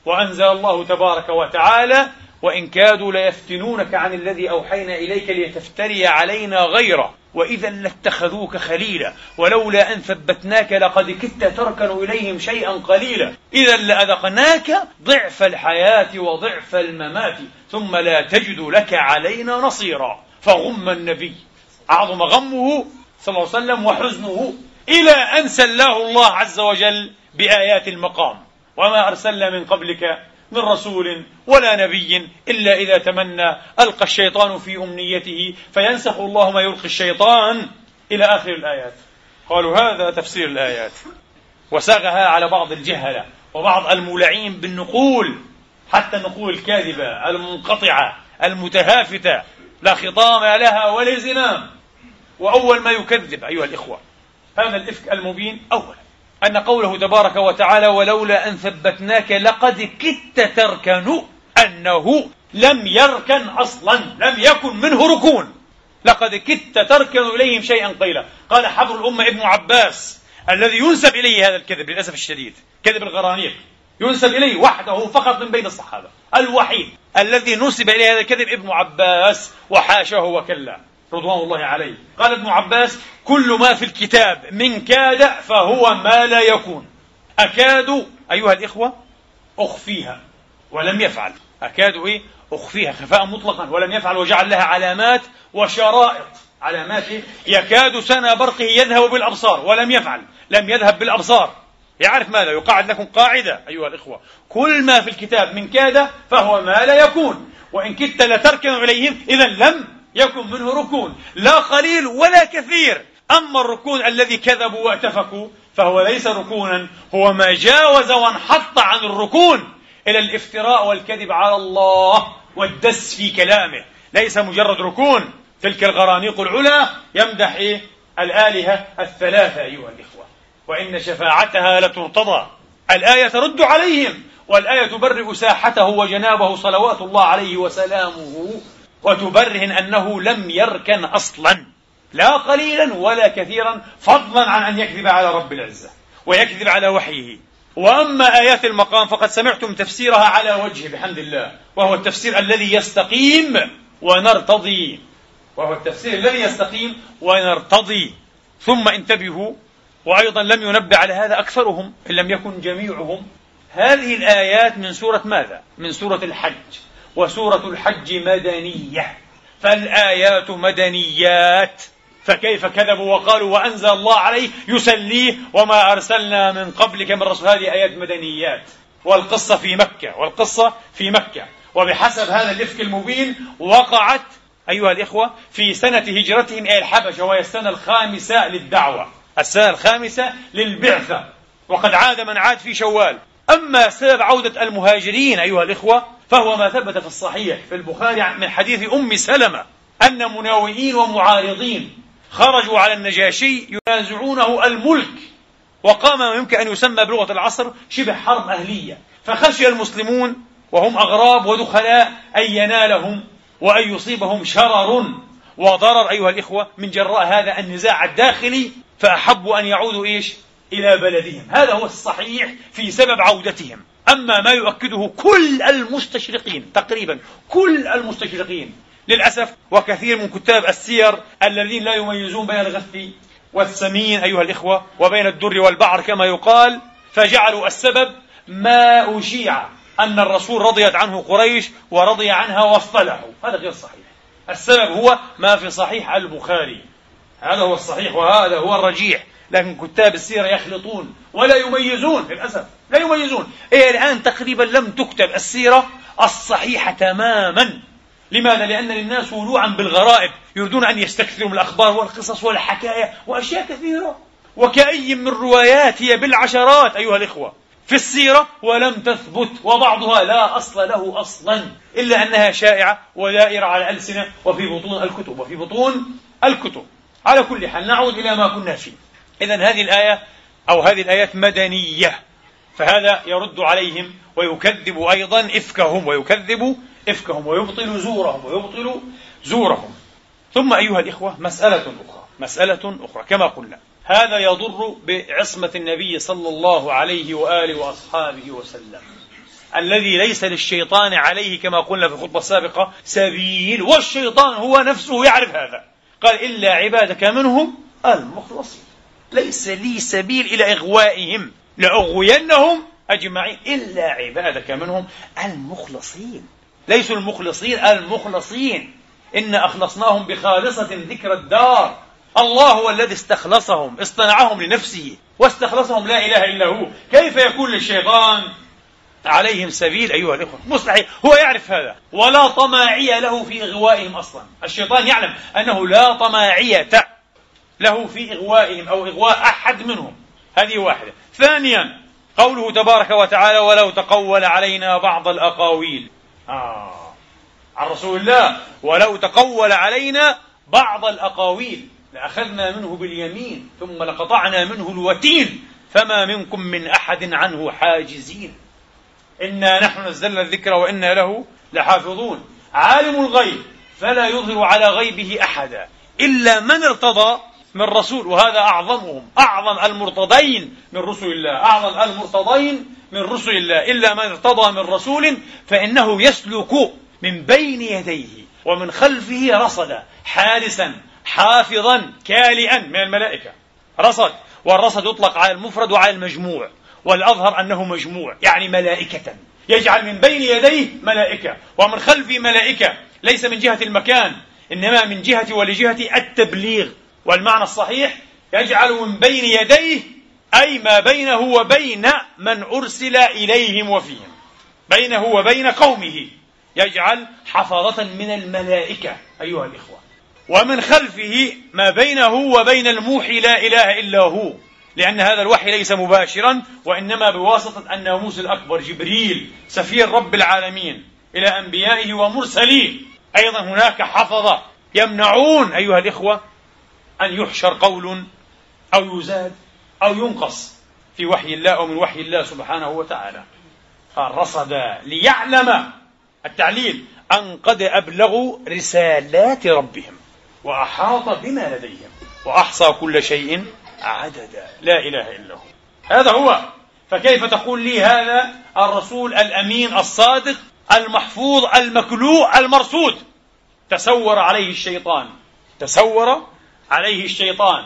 وأنزل الله تبارك وتعالى وإن كادوا ليفتنونك عن الذي أوحينا إليك لتفتري علينا غيره. وإذا لاتخذوك خليلا ولولا أن ثبتناك لقد كدت تركن إليهم شيئا قليلا. إذا لأذقناك ضعف الحياة وضعف الممات ثم لا تجد لك علينا نصيرا. فغم النبي. أعظم غمه صلى الله عليه وسلم وحزنه إلى أن سلاه الله عز وجل بآيات المقام. وما أرسلنا من قبلك من رسول ولا نبي إلا إذا تمنى. ألقى الشيطان في أمنيته فينسخ الله ما يلقي الشيطان إلى آخر الآيات. قالوا هذا تفسير الآيات. وساغها على بعض الجهلة وبعض المولعين بالنقول حتى النقول الكاذبة المنقطعة المتهافتة لا خطام لها ولا زمام. وأول ما يكذب أيها الإخوة هذا الإفك المبين أولا. أن قوله تبارك وتعالى ولولا أن ثبتناك لقد كدت تركن أنه لم يركن أصلا لم يكن منه ركون. لقد كدت تركن إليهم شيئا قليلا قال حبر الأمة ابن عباس الذي ينسب إليه هذا الكذب للأسف الشديد كذب الغرانيق. ينسب إليه وحده فقط من بين الصحابة. الوحيد الذي نسب إليه هذا الكذب ابن عباس وحاشاه وكلا. رضوان الله عليه. قال ابن عباس كل ما في الكتاب من كاد فهو ما لا يكون. أكاد أيها الإخوة أخفيها ولم يفعل. أكاد إيه؟ أخفيها خفاء مطلقا ولم يفعل وجعل لها علامات وشرائط. علامات يكاد سنى برقه يذهب بالأبصار ولم يفعل. لم يذهب بالأبصار. يعرف ماذا؟ يقعد لكم قاعدة أيها الإخوة. كل ما في الكتاب من كاد فهو ما لا يكون. وإن كدت لتركن إليهم إذا لم يكن منه ركون لا قليل ولا كثير. أما الركون الذي كذبوا واتفقوا فهو ليس ركونا هو ما جاوز وانحط عن الركون إلى الافتراء والكذب على الله والدس في كلامه. ليس مجرد ركون تلك الغرانيق العلا يمدح؟ الآلهة الثلاثة أيها الإخوة. وإن شفاعتها لترتضى. الآية ترد عليهم والآية تبرئ ساحته وجنابه صلوات الله عليه وسلامه وتبرهن أنه لم يركن أصلا لا قليلا ولا كثيرا فضلا عن أن يكذب على رب العزة ويكذب على وحيه. وأما آيات المقام فقد سمعتم تفسيرها على وجه بحمد الله وهو التفسير الذي يستقيم ونرتضي. وهو التفسير الذي يستقيم ونرتضي. ثم انتبهوا وأيضا لم ينبه على هذا أكثرهم إن لم يكن جميعهم. هذه الآيات من سورة ماذا؟ من سورة الحج. وسورة الحج مدنية. فالآيات مدنيات. فكيف كذبوا وقالوا وأنزل الله عليه يسليه وما أرسلنا من قبلك من رسول. هذه آيات مدنيات. والقصة في مكة. والقصة في مكة. وبحسب هذا الإفك المبين وقعت أيها الإخوة في سنة هجرتهم إلى الحبشة وهي السنة الخامسة للدعوة. السنة الخامسة للبعثة. وقد عاد من عاد في شوال. أما سبب عودة المهاجرين أيها الإخوة فهو ما ثبت في الصحيح في البخاري من حديث أم سلمة أن مناوئين ومعارضين خرجوا على النجاشي ينازعونه الملك وقام ما يمكن أن يسمى بلغة العصر شبه حرب أهلية. فخشي المسلمون وهم أغراب ودخلاء أن ينالهم وأن يصيبهم شرر وضرر أيها الإخوة من جراء هذا النزاع الداخلي فأحبوا أن يعودوا إيش؟ إلى بلدهم. هذا هو الصحيح في سبب عودتهم. أما ما يؤكده كل المستشرقين تقريبا كل المستشرقين للأسف وكثير من كتاب السير الذين لا يميزون بين الغث والسمين أيها الإخوة وبين الدر والبعر كما يقال فجعلوا السبب ما أشيع أن الرسول رضيت عنه قريش ورضي عنها واصطلحوا هذا غير صحيح. السبب هو ما في صحيح البخاري. هذا هو الصحيح وهذا هو الرجيح لكن كتاب السيرة يخلطون ولا يميزون للأسف لا يميزون. إيه الآن تقريبا لم تكتب السيرة الصحيحة تماما. لماذا؟ لأن للناس ولوعا بالغرائب يريدون أن يستكثروا من الأخبار والقصص والحكاية وأشياء كثيرة. وكأي من روايات هي بالعشرات أيها الإخوة. في السيرة ولم تثبت وبعضها لا أصل له أصلا إلا أنها شائعة ودائرة على الألسنة وفي بطون الكتب وفي بطون الكتب. على كل حال نعود إلى ما كنا فيه. إذا هذه الآية أو هذه الآيات مدنية فهذا يرد عليهم ويكذب أيضا إفكهم ويكذب إفكهم ويبطل زورهم ويبطل زورهم. ثم أيها الإخوة مسألة أخرى مسألة أخرى كما قلنا هذا يضر بعصمة النبي صلى الله عليه وآله وأصحابه وسلم الذي ليس للشيطان عليه كما قلنا في الخطبة السابقة سبيل والشيطان هو نفسه يعرف هذا. قال إلا عبادك منهم المخلصين. ليس لي سبيل إلى إغوائهم. لأغوينهم أجمعين. إلا عبادك منهم المخلصين. ليسوا المخلصين المخلصين. إن أخلصناهم بخالصة ذكر الدار. الله هو الذي استخلصهم اصطنعهم لنفسه واستخلصهم لا إله إلا هو. كيف يكون للشيطان عليهم سبيل أيها الإخوة؟ مستحيل. هو يعرف هذا. ولا طماعية له في إغوائهم أصلا. الشيطان يعلم أنه لا طماعية. له في إغوائهم أو إغواء أحد منهم. هذه واحدة. ثانيا قوله تبارك وتعالى ولو تقول علينا بعض الأقاويل. آه. عن رسول الله ولو تقول علينا بعض الأقاويل. لأخذنا منه باليمين ثم لقطعنا منه الوتين. فما منكم من أحد عنه حاجزين. إنا نحن نزلنا الذكر وإنا له لحافظون. عالم الغيب فلا يظهر على غيبه أحدا. إلا من ارتضى من رسول وهذا أعظمهم أعظم المرتضين من رسل الله أعظم المرتضين من رسل الله إلا من ارتضى من رسول فإنه يسلك من بين يديه ومن خلفه رصدا حارسا حافظا كالئا من الملائكة. رصد والرصد يطلق على المفرد وعلى المجموع والأظهر أنه مجموع يعني ملائكة. يجعل من بين يديه ملائكة ومن خلفه ملائكة ليس من جهة المكان إنما من جهة ولجهة التبليغ. والمعنى الصحيح يجعل من بين يديه أي ما بينه وبين من أرسل إليهم وفيهم. بينه وبين قومه. يجعل حفظة من الملائكة أيها الإخوة. ومن خلفه ما بينه وبين الموحي لا إله إلا هو. لأن هذا الوحي ليس مباشرا وإنما بواسطة الناموس الأكبر جبريل سفير رب العالمين إلى أنبيائه ومرسليه. أيضا هناك حفظة يمنعون أيها الإخوة أن يحشر قول أو يزاد أو ينقص في وحي الله أو من وحي الله سبحانه وتعالى. قال رصد ليعلم التعليل أن قد أبلغوا رسالات ربهم وأحاط بما لديهم وأحصى كل شيء عددا. لا إله إلا هو. هذا هو. فكيف تقول لي هذا الرسول الأمين الصادق المحفوظ المكلوع المرصود؟ تسور عليه الشيطان. تسور عليه الشيطان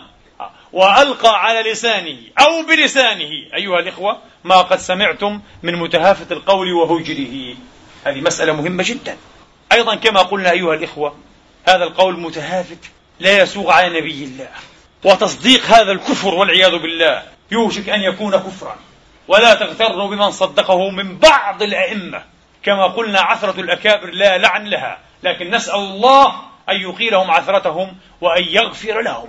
وألقى على لسانه أو بلسانه أيها الإخوة ما قد سمعتم من متهافت القول وهجره. هذه مسألة مهمة جدا. أيضا كما قلنا أيها الإخوة هذا القول متهافت لا يسوغ على نبي الله وتصديق هذا الكفر والعياذ بالله يوشك أن يكون كفرا. ولا تغتروا بمن صدقه من بعض الأئمة. كما قلنا عثرة الأكابر لا لعن لها لكن نسأل الله أن يقيلهم عثرتهم وأن يغفر لهم.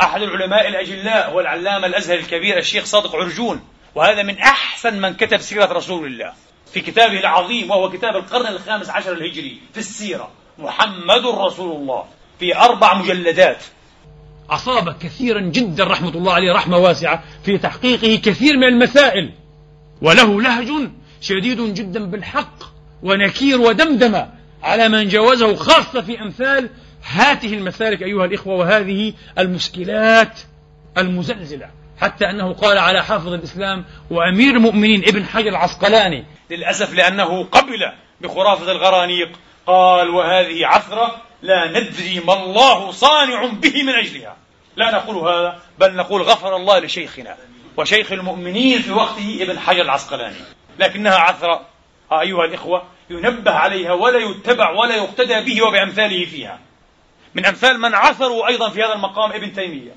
أحد العلماء الأجلاء هو العلامة الأزهر الكبير الشيخ صادق عرجون وهذا من أحسن من كتب سيرة رسول الله. في كتابه العظيم وهو كتاب القرن الخامس عشر الهجري في السيرة محمد رسول الله في أربع مجلدات. أصاب كثيرا جدا رحمة الله عليه رحمة واسعة في تحقيقه كثير من المسائل وله لهج شديد جدا بالحق ونكير ودمدمة. على من جاوزه خاصة في أمثال هاته المسالك أيها الإخوة وهذه المشكلات المزلزلة. حتى أنه قال على حافظ الإسلام وأمير المؤمنين ابن حجر العسقلاني للأسف لأنه قبل بخرافة الغرانيق قال وهذه عثرة لا ندري ما الله صانع به من أجلها. لا نقول هذا بل نقول غفر الله لشيخنا وشيخ المؤمنين في وقته ابن حجر العسقلاني. لكنها عثرة. أيها الإخوة ينبه عليها ولا يتبع ولا يقتدى به وبأمثاله فيها. من أمثال من عثروا أيضا في هذا المقام ابن تيمية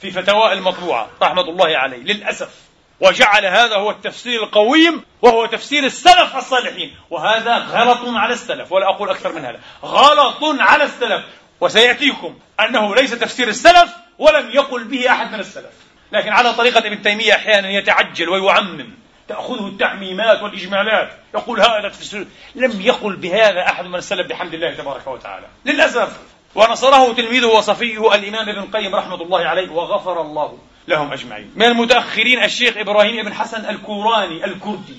في فتاوى المطبوعة رحمة الله عليه للأسف. وجعل هذا هو التفسير القويم وهو تفسير السلف الصالحين. وهذا غلط على السلف ولا أقول أكثر من هذا. غلط على السلف. وسيأتيكم أنه ليس تفسير السلف ولم يقل به أحد من السلف. لكن على طريقة ابن تيمية أحيانا يتعجل ويعمم. تأخذه التعميمات والإجمالات. يقول هذا تفسير لم يقل بهذا أحد من السلف بحمد الله تبارك وتعالى. للأسف. ونصره تلميذه وصفيه الإمام ابن القيم رحمة الله عليه وغفر الله لهم أجمعين. من المتأخرين الشيخ إبراهيم بن حسن الكوراني الكردي.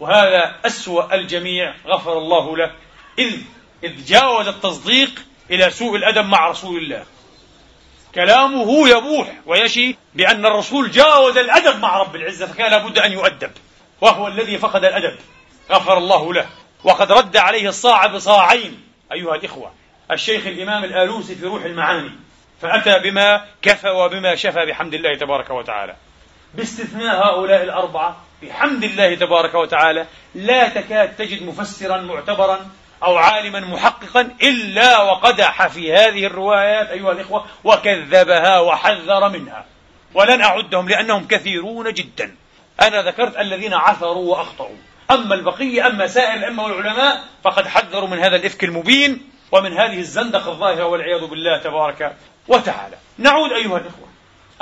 وهذا أسوأ الجميع غفر الله له. إذ إذ جاوز التصديق إلى سوء الأدب مع رسول الله. كلامه يبوح ويشي بأن الرسول جاوز الأدب مع رب العزة فكان لابد أن يؤدب. وهو الذي فقد الأدب. غفر الله له. وقد رد عليه الصاع بصاعين أيها الإخوة الشيخ الإمام الآلوسي في روح المعاني. فأتى بما كفى وبما شفى بحمد الله تبارك وتعالى. باستثناء هؤلاء الأربعة بحمد الله تبارك وتعالى لا تكاد تجد مفسرا معتبرا أو عالما محققا إلا وقدح في هذه الروايات أيها الإخوة وكذبها وحذر منها. ولن أعدهم لأنهم كثيرون جدا. أنا ذكرت الذين عثروا وأخطأوا. أما البقية أما سائر الأئمة والعلماء فقد حذروا من هذا الإفك المبين ومن هذه الزندقة الظاهرة والعياذ بالله تبارك وتعالى. نعود أيها الإخوة.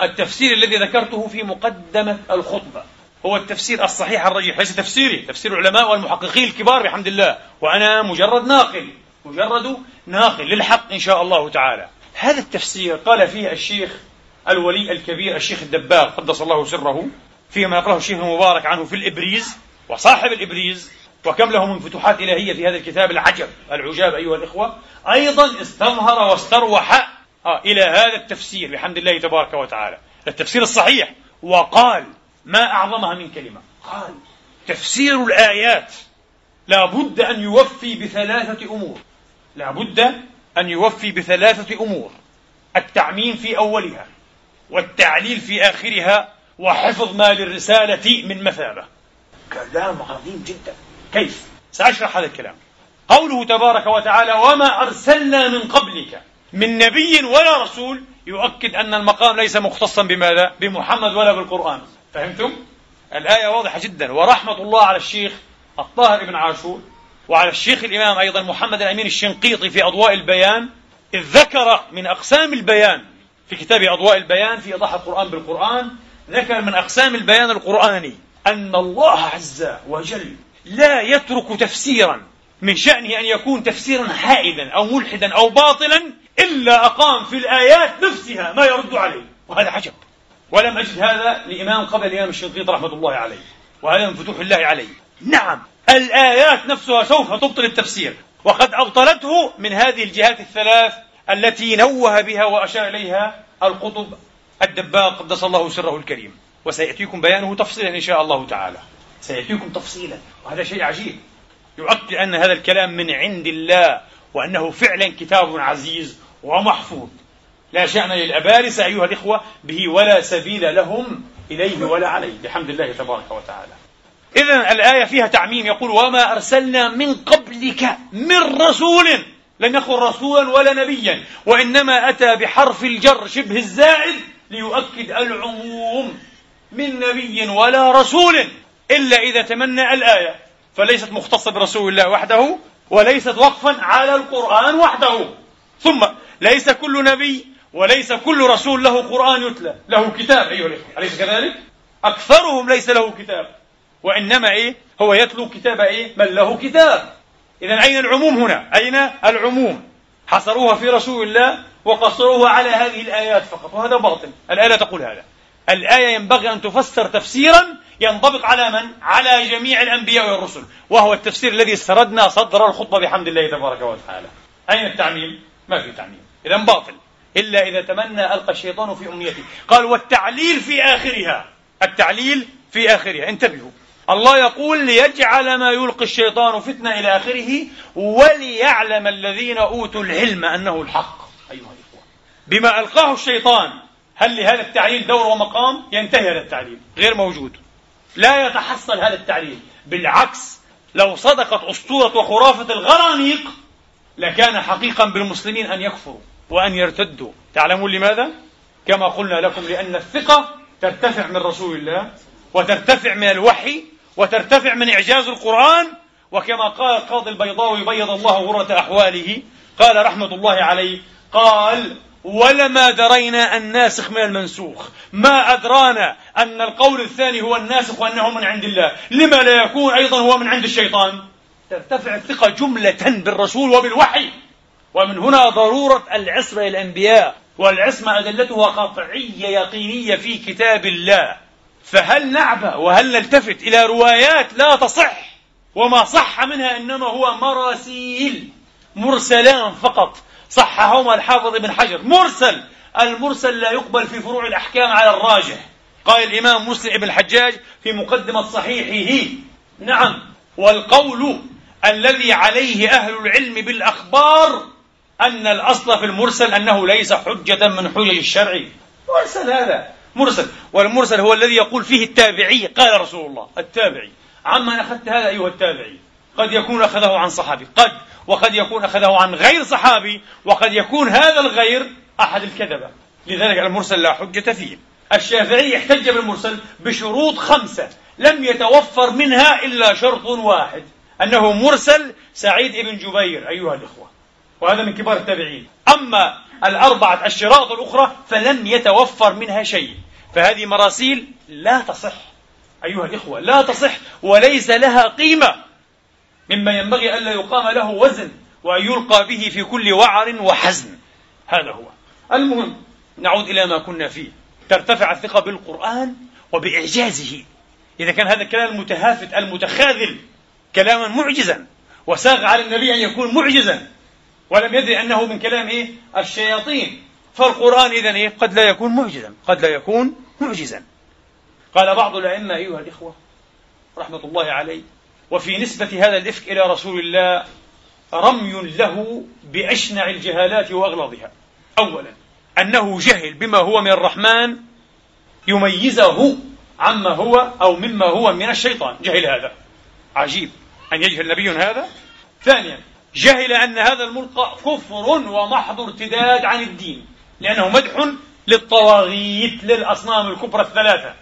التفسير الذي ذكرته في مقدمة الخطبة هو التفسير الصحيح الرجيح ليس تفسيري. تفسير العلماء والمحققين الكبار بحمد الله. وأنا مجرد ناقل مجرد ناقل للحق إن شاء الله تعالى. هذا التفسير قال فيه الشيخ الولي الكبير الشيخ الدباغ قدس الله سره. فيما يقرأه الشيخ المبارك عنه في الإبريز وصاحب الإبريز وكم له من فتوحات إلهية في هذا الكتاب العجب العجاب أيها الإخوة أيضا استظهر واستروح إلى هذا التفسير بحمد الله تبارك وتعالى. التفسير الصحيح وقال ما أعظمها من كلمة. قال تفسير الآيات لا بد أن يوفي بثلاثة أمور. لا بد أن يوفي بثلاثة أمور. التعميم في أولها والتعليل في آخرها وحفظ ما للرسالة من مثابة كلام عظيم جدا كيف؟ سأشرح هذا الكلام قوله تبارك وتعالى وما أرسلنا من قبلك من نبي ولا رسول يؤكد أن المقام ليس مختصا بماذا؟ بمحمد ولا بالقرآن فهمتم؟ الآية واضحة جدا ورحمة الله على الشيخ الطاهر بن عاشور وعلى الشيخ الإمام أيضا محمد الأمين الشنقيطي في أضواء البيان إذ ذكر من أقسام البيان في كتاب أضواء البيان في إيضاح القرآن بالقرآن ذكر من أقسام البيان القرآني أن الله عز وجل لا يترك تفسيرا من شأنه أن يكون تفسيرا حائدا أو ملحدا أو باطلا إلا أقام في الآيات نفسها ما يرد عليه وهذا عجب. ولم أجد هذا لإمام قبل الإمام الشنقيطي رحمة الله عليه وهذا من فتوح الله عليه. نعم الآيات نفسها سوف تبطل التفسير وقد أبطلته من هذه الجهات الثلاث التي نوه بها وأشار إليها القطب الدباغ قدس الله سره الكريم. وسيأتيكم بيانه تفصيلا إن شاء الله تعالى. سيأتيكم تفصيلا. وهذا شيء عجيب. يؤكد أن هذا الكلام من عند الله وأنه فعلا كتاب عزيز ومحفوظ. لا شأن للأبارسة أيها الإخوة به ولا سبيل لهم إليه ولا عليه. بحمد الله تبارك وتعالى. إذا الآية فيها تعميم. يقول وما أرسلنا من قبلك من رسول لم يقل رسولا ولا نبيا وإنما أتى بحرف الجر شبه الزائد ليؤكد العموم من نبي ولا رسول إلا إذا تمنى الآية فليست مختصة برسول الله وحده وليست وقفا على القرآن وحده ثم ليس كل نبي وليس كل رسول له قرآن يتلى له كتاب أيها الإخوة أليس كذلك؟ أكثرهم ليس له كتاب وإنما إيه؟ هو يتلو كتاب إيه؟ من له كتاب إذا أين العموم هنا؟ أين العموم؟ حصروها في رسول الله وقصروها على هذه الآيات فقط وهذا باطل. الآية لا تقول هذا. الآية ينبغي أن تفسر تفسيرا ينطبق على من؟ على جميع الأنبياء والرسل وهو التفسير الذي استردنا صدر الخطبة بحمد الله تبارك وتعالى. أين التعميم؟ ما في تعميم. إذا باطل. إلا إذا تمنى ألقى الشيطان في أمنيته. قال والتعليل في آخرها. التعليل في آخرها. انتبهوا. الله يقول ليجعل ما يلقي الشيطان فتنة إلى آخره وليعلم الذين أوتوا العلم أنه الحق. بما ألقاه الشيطان هل لهذا التعليل دور ومقام؟ ينتهي هذا التعليل غير موجود لا يتحصل هذا التعليل بالعكس لو صدقت أسطورة وخرافة الغرانيق لكان حقيقا بالمسلمين أن يكفروا وأن يرتدوا تعلمون لماذا؟ كما قلنا لكم لأن الثقة ترتفع من رسول الله وترتفع من الوحي وترتفع من إعجاز القرآن وكما قال القاضي البيضاوي بيض الله غرة أحواله قال رحمة الله عليه قال ولما درينا الناسخ من المنسوخ. ما أدرانا أن القول الثاني هو الناسخ وأنه من عند الله. لما لا يكون أيضا هو من عند الشيطان. ترتفع الثقة جملة بالرسول وبالوحي. ومن هنا ضرورة العصمة للأنبياء والعصمة أدلتها قطعية يقينية في كتاب الله. فهل نعبأ وهل نلتفت إلى روايات لا تصح؟ وما صح منها إنما هو مراسيل. مرسلان فقط. صحهما الحافظ ابن حجر. مرسل. المرسل لا يقبل في فروع الأحكام على الراجح. قال الإمام مسلم بن الحجاج في مقدمة صحيحه. نعم. والقول الذي عليه أهل العلم بالأخبار أن الأصل في المرسل أنه ليس حجة من حجج الشرع. مرسل هذا. مرسل. والمرسل هو الذي يقول فيه التابعي. قال رسول الله التابعي. عمن أخذت هذا أيها التابعي؟ قد يكون أخذه عن صحابي. قد. وقد يكون أخذه عن غير صحابي. وقد يكون هذا الغير أحد الكذبة. لذلك المرسل لا حجة فيه. الشافعي احتج بالمرسل بشروط خمسة. لم يتوفر منها إلا شرط واحد. أنه مرسل سعيد بن جبير أيها الإخوة. وهذا من كبار التابعين. أما الأربعة الشراط الأخرى فلم يتوفر منها شيء. فهذه مراسيل لا تصح. أيها الإخوة لا تصح وليس لها قيمة. مما ينبغي ألا يقام له وزن وأن يلقى به في كل وعر وحزن. هذا هو. المهم نعود إلى ما كنا فيه. ترتفع الثقة بالقرآن وبإعجازه. إذا كان هذا الكلام المتهافت المتخاذل كلاما معجزا وساغ على النبي أن يكون معجزا ولم يدري أنه من كلام إيه؟ الشياطين. فالقرآن إذا إيه؟ قد لا يكون معجزا قد لا يكون معجزا. قال بعض الأئمة أيها الإخوة رحمة الله عليه وفي نسبة هذا الإفك إلى رسول الله رمي له بأشنع الجهالات وأغلظها أولا أنه جهل بما هو من الرحمن يميزه عما هو أو مما هو من الشيطان. جهل هذا. عجيب أن يجهل نبي هذا. ثانيا جهل أن هذا الملقى كفر ومحض ارتداد عن الدين لأنه مدح للطواغيت للأصنام الكبرى الثلاثة.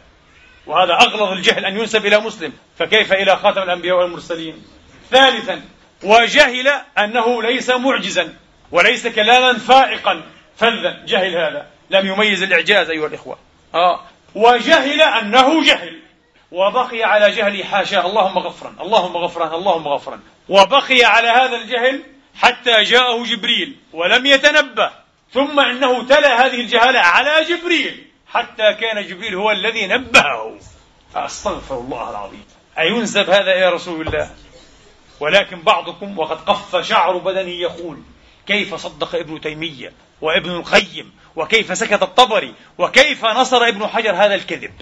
وهذا أغلظ الجهل أن ينسب إلى مسلم. فكيف إلى خاتم الأنبياء والمرسلين؟ ثالثا وجهل أنه ليس معجزا وليس كلاما فائقا. فذا جهل هذا. لم يميز الإعجاز أيها الإخوة. آه. وجهل أنه جهل. وبقي على جهله حاشا اللهم غفرا اللهم غفرا اللهم غفرا. وبقي على هذا الجهل حتى جاءه جبريل ولم يتنبه. ثم إنه تلا هذه الجهالة على جبريل حتى كان جبريل هو الذي نبهه. فأستغفر الله العظيم. أينسب هذا إلى رسول الله؟ ولكن بعضكم وقد قف شعر بدنه يقول كيف صدق ابن تيمية وابن القيم؟ وكيف سكت الطبري؟ وكيف نصر ابن حجر هذا الكذب؟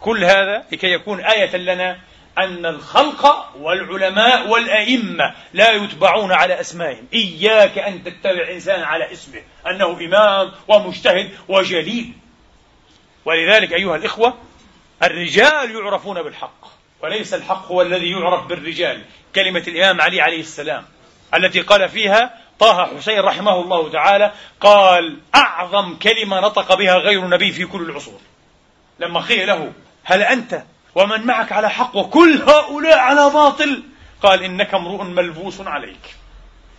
كل هذا لكي يكون آية لنا أن الخلق والعلماء والأئمة لا يتبعون على أسمائهم. إياك أن تتبع إنسان على اسمه أنه إمام ومجتهد وجليل. ولذلك أيها الإخوة الرجال يعرفون بالحق. وليس الحق هو الذي يعرف بالرجال. كلمة الإمام علي عليه السلام التي قال فيها طه حسين رحمه الله تعالى قال أعظم كلمة نطق بها غير نبي في كل العصور. لما قيل له هل أنت ومن معك على حق وكل هؤلاء على باطل؟ قال إنك امرؤ ملبوس عليك.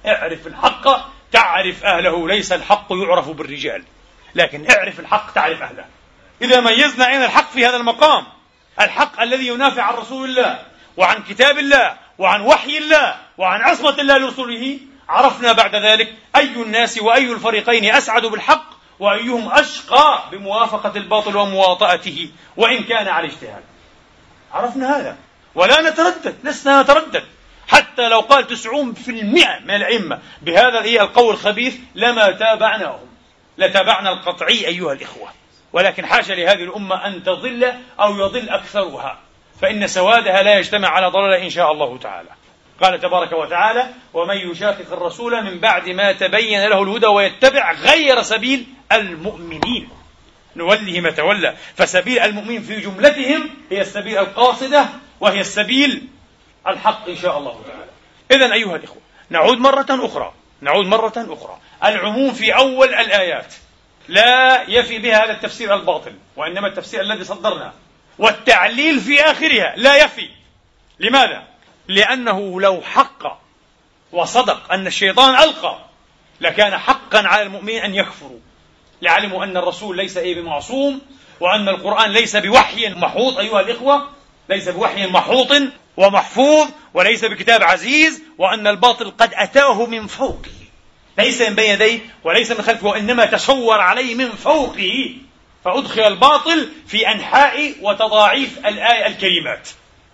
اعرف الحق تعرف أهله ليس الحق يعرف بالرجال. لكن اعرف الحق تعرف أهله. إذا ميزنا أين الحق في هذا المقام؟ الحق الذي ينافع عن رسول الله وعن كتاب الله وعن وحي الله وعن عصمة الله لرسله عرفنا بعد ذلك أي الناس وأي الفريقين أسعد بالحق وأيهم أشقى بموافقة الباطل ومواطأته وإن كان على اجتهاد. عرفنا هذا. ولا نتردد لسنا نتردد. حتى لو قال تسعون في المئة من الأئمة بهذا القول الخبيث لما تابعناهم. لتابعنا القطعي أيها الإخوة. ولكن حاشا لهذه الأمة أن تضل أو يضل أكثرها. فإن سوادها لا يجتمع على ضلالة إن شاء الله تعالى. قال تبارك وتعالى ومن يشاقق الرسول من بعد ما تبين له الهدى ويتبع غير سبيل المؤمنين. نوله ما تولى. فسبيل المؤمنين في جملتهم هي السبيل القاصدة وهي السبيل الحق إن شاء الله تعالى. إذا أيها الإخوة نعود مرة أخرى. نعود مرة أخرى. العموم في أول الآيات. لا يفي بها هذا التفسير الباطل وإنما التفسير الذي صدرناه. والتعليل في آخرها لا يفي. لماذا؟ لأنه لو حق وصدق أن الشيطان ألقى لكان حقا على المؤمنين أن يكفروا. لعلموا أن الرسول ليس إيه بمعصوم وأن القرآن ليس بوحي محوط. أيها الإخوة ليس بوحي محوط ومحفوظ وليس بكتاب عزيز وأن الباطل قد أتاه من فوقه. ليس من بين يديه وليس من خلفه وإنما تسور عليه من فوقه فأدخل الباطل في أنحاء وتضاعيف الآية الكلمات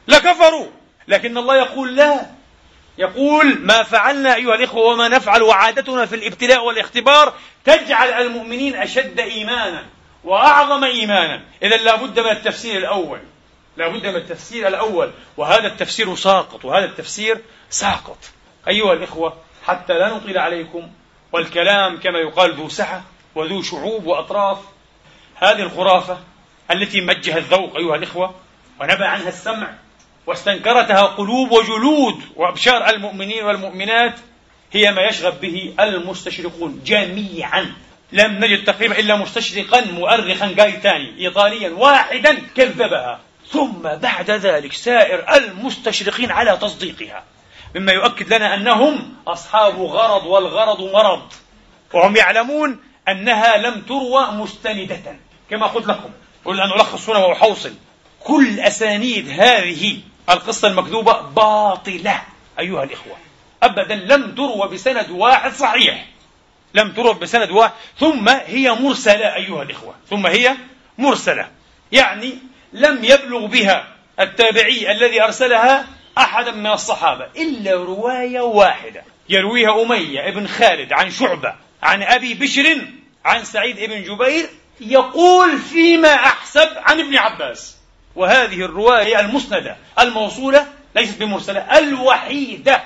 لكفروا! لكن الله يقول لا. يقول ما فعلنا أيها الإخوة وما نفعل وعادتنا في الابتلاء والاختبار تجعل المؤمنين أشد إيمانا وأعظم إيمانا. إذا لابد من التفسير الأول. لابد من التفسير الأول. وهذا التفسير ساقط. وهذا التفسير ساقط. أيها الإخوة حتى لا نطيل عليكم والكلام كما يقال ذو سعة وذو شعوب وأطراف. هذه الخرافة التي مجها الذوق أيها الإخوة ونبى عنها السمع واستنكرتها قلوب وجلود وأبشار المؤمنين والمؤمنات هي ما يشغب به المستشرقون جميعا. لم نجد تقريبا إلا مستشرقا مؤرخا قايتاني إيطاليا واحدا كذبها ثم بعد ذلك سائر المستشرقين على تصديقها. مما يؤكد لنا أنهم أصحاب غرض والغرض مرض. وهم يعلمون أنها لم تروى مستندة كما قلت لكم. قل أن ألخص هنا وأحوصل كل أسانيد هذه القصة المكذوبة باطلة أيها الإخوة. أبدا لم تروى بسند واحد صحيح. لم تروى بسند واحد ثم هي مرسلة أيها الإخوة. ثم هي مرسلة. يعني لم يبلغ بها التابعي الذي أرسلها أحدا من الصحابة إلا رواية واحدة. يرويها أمية ابن خالد عن شعبة عن أبي بشر عن سعيد بن جبير يقول فيما أحسب عن ابن عباس. وهذه الرواية المسندة الموصولة ليست بمرسلة الوحيدة.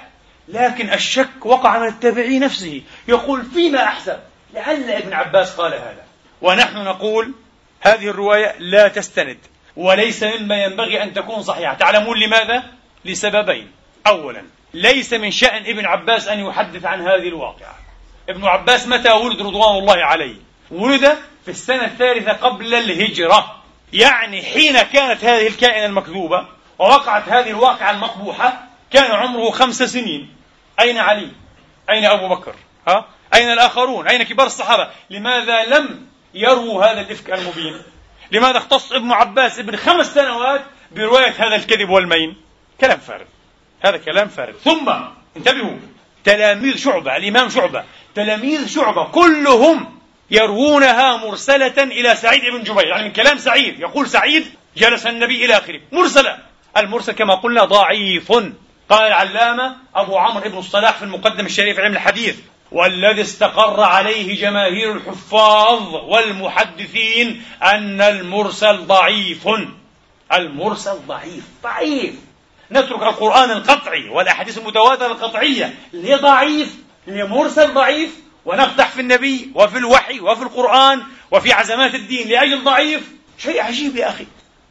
لكن الشك وقع من التابعي نفسه. يقول فيما أحسب لعل ابن عباس قال هذا. ونحن نقول هذه الرواية لا تستند وليس مما ينبغي أن تكون صحيحة. تعلمون لماذا؟ لسببين أولا ليس من شأن ابن عباس أن يحدث عن هذه الواقعة ابن عباس متى ولد رضوان الله عليه ولد في السنة الثالثة قبل الهجرة يعني حين كانت هذه الكائنة المكذوبة ووقعت هذه الواقعة المقبوحة كان عمره خمس سنين أين علي؟ أين أبو بكر؟ ها؟ أين الآخرون؟ أين كبار الصحابة؟ لماذا لم يروا هذا الإفك المبين؟ لماذا اختص ابن عباس ابن خمس سنوات برواية هذا الكذب والمين؟ كلام فارغ. هذا كلام فارغ. ثم انتبهوا. تلاميذ شعبة الإمام شعبة. تلاميذ شعبة كلهم يروونها مرسلة إلى سعيد بن جبير. يعني من كلام سعيد. يقول سعيد جلس النبي إلى آخره. مرسلة. المرسل كما قلنا ضعيف. قال العلامة أبو عمرو بن الصلاح في المقدم الشريف علم الحديث والذي استقر عليه جماهير الحفاظ والمحدثين أن المرسل ضعيف. المرسل ضعيف. ضعيف. نترك القرآن القطعي والأحاديث المتواترة القطعية اللي هي ضعيف اللي هي مرسل ضعيف ونقدح في النبي وفي الوحي وفي القرآن وفي عزمات الدين لأجل ضعيف. شيء عجيب يا أخي.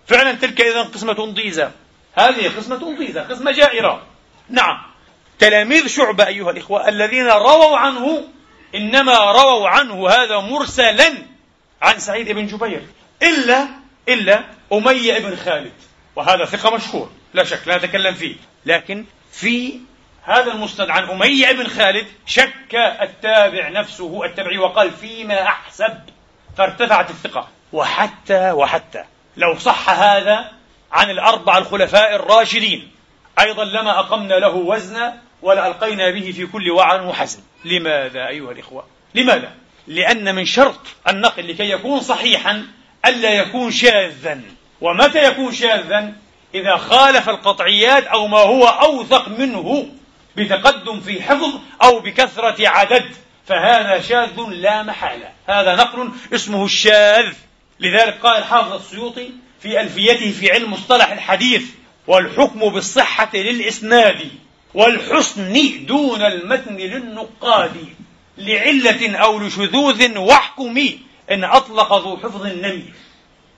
فعلا تلك إذا قسمة ضيزة. هذه قسمة ضيزة قسمة جائرة. نعم. تلاميذ شعبة أيها الإخوة الذين رووا عنه إنما رووا عنه هذا مرسلا عن سعيد بن جبير إلا إلا أمية بن خالد وهذا ثقة مشهور. لا شك لا نتكلم فيه. لكن في هذا المسند عن أمية بن خالد شك التابع نفسه التبعي وقال فيما أحسب فارتفعت الثقة. وحتى وحتى لو صح هذا عن الأربعة الخلفاء الراشدين أيضا لما أقمنا له وزنا ولا ألقينا به في كل وعر وحزن. لماذا أيها الإخوة؟ لماذا؟ لأن من شرط النقل لكي يكون صحيحا ألا يكون شاذا. ومتى يكون شاذا؟ إذا خالف القطعيات أو ما هو أوثق منه بتقدم في حفظ أو بكثرة عدد فهذا شاذ لا محالة. هذا نقل اسمه الشاذ. لذلك قال الحافظ السيوطي في ألفيته في علم مصطلح الحديث والحكم بالصحة للإسناد والحسن دون المتن للنقاد لعلة أو لشذوذ واحكم إن أطلق ذو حفظ النمي.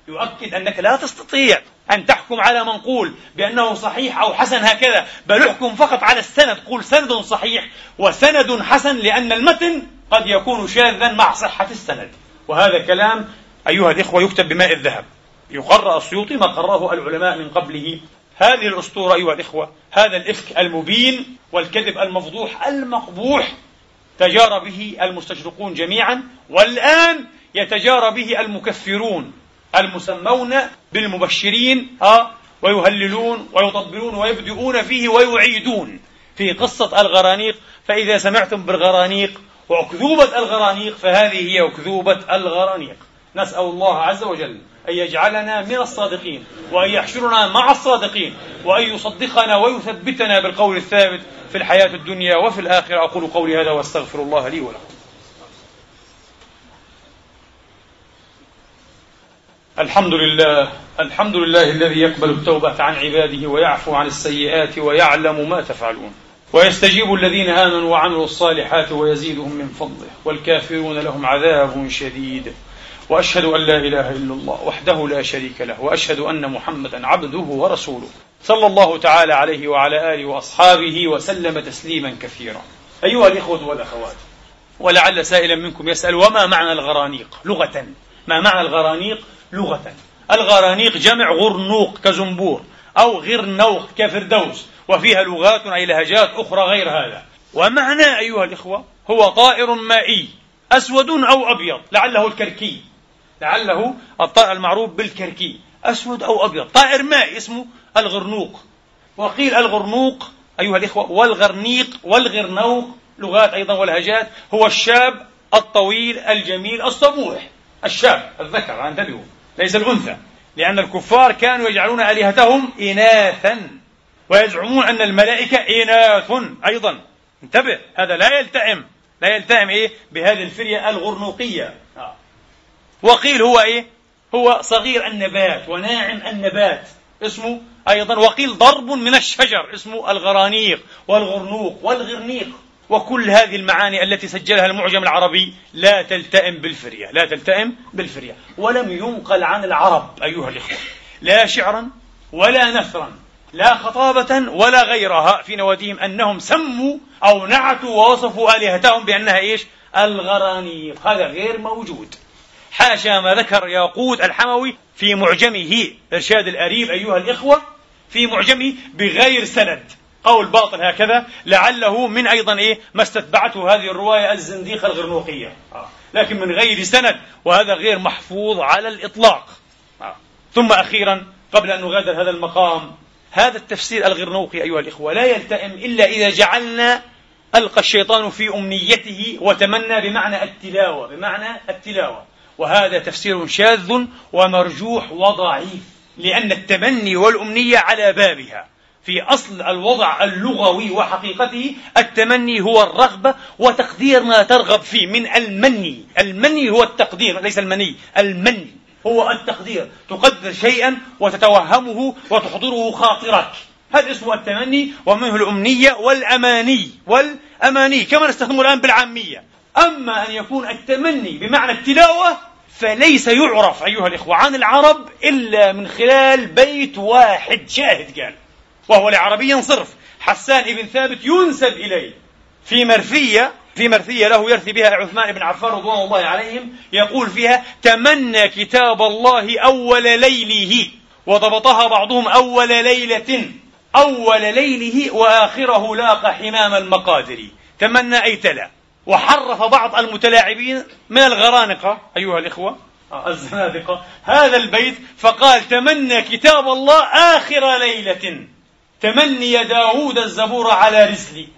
يؤكد أنك لا تستطيع أن تحكم على منقول بأنه صحيح أو حسن هكذا بل احكم فقط على السند قول سند صحيح وسند حسن لأن المتن قد يكون شاذا مع صحة السند. وهذا كلام أيها الإخوة يكتب بماء الذهب. يقرأ السيوطي ما قرأه العلماء من قبله. هذه الأسطورة أيها الإخوة هذا الإفك المبين والكذب المفضوح المقبوح تجار به المستشرقون جميعا والآن يتجارى به المكفرون. المسمون بالمبشرين ها ويهللون ويطبلون ويبدؤون فيه ويعيدون. في قصة الغرانيق فإذا سمعتم بالغرانيق وأكذوبة الغرانيق فهذه هي أكذوبة الغرانيق. نسأل الله عز وجل أن يجعلنا من الصادقين وأن يحشرنا مع الصادقين وأن يصدقنا ويثبتنا بالقول الثابت في الحياة الدنيا وفي الآخرة. أقول قولي هذا وأستغفر الله لي ولكم. الحمد لله الحمد لله الذي يقبل التوبة عن عباده ويعفو عن السيئات ويعلم ما تفعلون. ويستجيب الذين آمنوا وعملوا الصالحات ويزيدهم من فضله والكافرون لهم عذاب شديد. وأشهد أن لا إله إلا الله وحده لا شريك له وأشهد أن محمدا عبده ورسوله. صلى الله تعالى عليه وعلى آله وأصحابه وسلم تسليما كثيرا. أيها الإخوة والأخوات ولعل سائلا منكم يسأل وما معنى الغرانيق؟ لغه ما معنى الغرانيق؟ لغة. الغرانيق جمع غرنوق كزنبور أو غرنوق كفردوس وفيها لغات أي لهجات أخرى غير هذا. ومعنى أيها الإخوة هو طائر مائي أسود أو أبيض لعله الكركي. لعله الطائر المعروف بالكركي أسود أو أبيض. طائر مائي اسمه الغرنوق. وقيل الغرنوق أيها الإخوة والغرنيق والغرنوق لغات أيضا ولهجات هو الشاب الطويل الجميل الصبوح. الشاب الذكر انتبهوا ليس الأنثى. لأن الكفار كانوا يجعلون آلهتهم إناثا ويزعمون أن الملائكة إناث أيضا. انتبه هذا لا يلتئم. لا يلتئم إيه؟ بهذه الفرية الغرنوقية. آه. وقيل هو إيه؟ هو صغير النبات وناعم النبات. اسمه أيضا وقيل ضرب من الشجر اسمه الغرانيق والغرنوق والغرنيق. وكل هذه المعاني التي سجلها المعجم العربي لا تلتئم بالفرية لا تلتئم بالفرية. ولم ينقل عن العرب أيها الإخوة لا شعرا ولا نثرا لا خطابة ولا غيرها في نواديهم أنهم سموا أو نعتوا ووصفوا آلهتهم بأنها إيش؟ الغرانيق. هذا غير موجود. حاشا ما ذكر ياقوت الحموي في معجمه إرشاد الأريب أيها الإخوة في معجمه بغير سند. قول باطل هكذا لعله من أيضا إيه؟ ما استتبعته هذه الرواية الزنديقة الغرنوقية. آه. لكن من غير سند وهذا غير محفوظ على الإطلاق. آه. ثم أخيرا قبل أن نغادر هذا المقام هذا التفسير الغرنوقي أيها الإخوة لا يلتئم إلا إذا جعلنا ألقى الشيطان في أمنيته وتمنى بمعنى التلاوة بمعنى التلاوة. وهذا تفسير شاذ ومرجوح وضعيف لأن التمني والأمنية على بابها. في أصل الوضع اللغوي وحقيقته التمني هو الرغبة وتقدير ما ترغب فيه من المني. المني هو التقدير ليس المني المني هو التقدير. تقدر شيئا وتتوهمه وتحضره خاطرك. هذا اسمه التمني ومنه الأمنية والأماني. والأماني كما نستخدمه الآن بالعامية. أما أن يكون التمني بمعنى التلاوة فليس يعرف أيها الإخوة عن العرب إلا من خلال بيت واحد. شاهد قال. وهو لعربي صرف. حسان بن ثابت ينسب إليه. في مرثية في مرثية له يرثي بها عثمان بن عفان رضوان الله عليهم يقول فيها تمنى كتاب الله أول ليله. وضبطها بعضهم أول ليلة أول ليله وآخره لاقى حمام المقادر. تمنى أي تلا. وحرف بعض المتلاعبين من الغرانقة. أيها الإخوة الزنادقة. هذا البيت فقال تمنى كتاب الله آخر ليلة. تمني داود الزبور على رسلي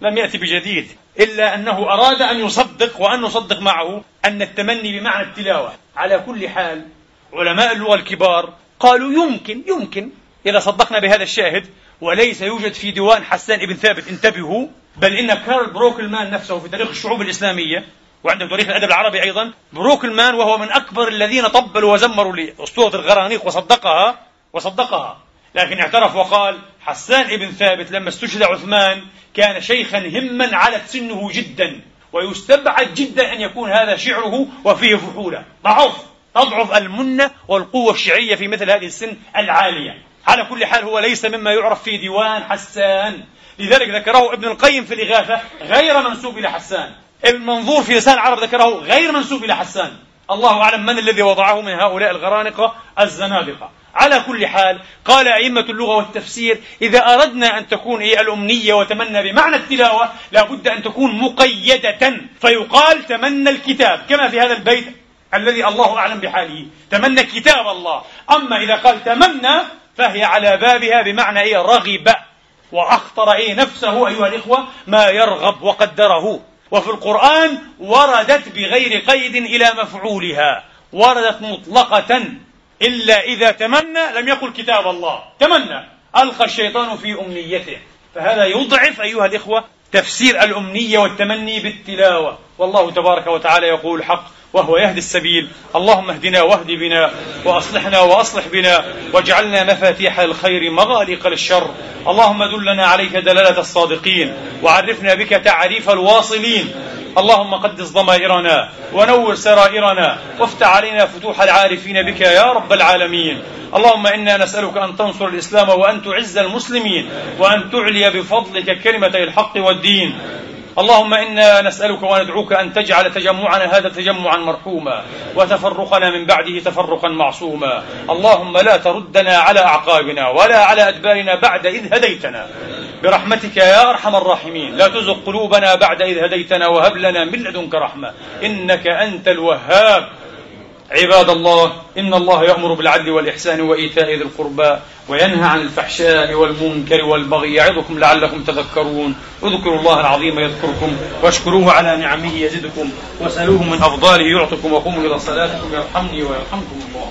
لم يأتي بجديد إلا أنه أراد أن يصدق وأن نصدق معه أن التمني بمعنى التلاوة. على كل حال علماء اللغة الكبار قالوا يمكن يمكن إذا صدقنا بهذا الشاهد وليس يوجد في ديوان حسان بن ثابت انتبهوا بل إن كارل بروكلمان نفسه في تاريخ الشعوب الإسلامية وعنده تاريخ الأدب العربي أيضا بروكلمان وهو من أكبر الذين طبلوا وزمروا لأسطورة الغرانيق وصدقها وصدقها. لكن اعترف وقال حسان بن ثابت لما استشهد عثمان كان شيخا هما علت سنه جدا ويستبعد جدا أن يكون هذا شعره وفيه فحولة. ضعف تضعف المنة والقوة الشعرية في مثل هذه السن العالية. على كل حال هو ليس مما يعرف في ديوان حسان. لذلك ذكره ابن القيم في الإغاثة غير منسوب إلى حسان. ابن منظور في لسان العرب ذكره غير منسوب إلى حسان. الله أعلم من الذي وضعه من هؤلاء الغرانقة الزنادقة. على كل حال قال أئمة اللغة والتفسير إذا أردنا أن تكون هي الأمنية وتمنى بمعنى التلاوة لابد أن تكون مقيدة. فيقال تمنى الكتاب كما في هذا البيت الذي الله أعلم بحاله تمنى كتاب الله. أما إذا قال تمنى فهي على بابها بمعنى إيه؟ رغب. وأخطر إيه؟ نفسه أيها الإخوة ما يرغب وقدره. وفي القرآن وردت بغير قيد إلى مفعولها وردت مطلقة. إلا إذا تمنى لم يقل كتاب الله. تمنى. ألقى الشيطان في أمنيته. فهذا يضعف أيها الإخوة تفسير الأمنية والتمني بالتلاوة. والله تبارك وتعالى يقول حق وهو يهدي السبيل. اللهم اهدنا واهد بنا وأصلحنا وأصلح بنا واجعلنا مفاتيح الخير مغاليق للشر. اللهم دلنا عليك دلالة الصادقين وعرفنا بك تعريف الواصلين. اللهم قدس ضمائرنا ونور سرائرنا وافتح علينا فتوح العارفين بك يا رب العالمين. اللهم إنا نسألك أن تنصر الإسلام وأن تعز المسلمين وأن تعلي بفضلك كلمتي الحق والدين. اللهم إنا نسألك وندعوك أن تجعل تجمعنا هذا تجمعا مرحوما وتفرقنا من بعده تفرقا معصوما. اللهم لا تردنا على أعقابنا ولا على أدبارنا بعد إذ هديتنا. برحمتك يا أرحم الراحمين. لا تزغ قلوبنا بعد إذ هديتنا وهب لنا من لدنك رحمة. إنك أنت الوهاب. عباد الله إن الله يأمر بالعدل والإحسان وإيتاء ذي القربى وينهى عن الفحشاء والمنكر والبغي يعظكم لعلكم تذكرون. اذكروا الله العظيم يذكركم واشكروه على نعمه يزدكم واسألوه من أفضاله يعطكم وقوموا إلى صلاتكم يرحمني ويرحمكم الله.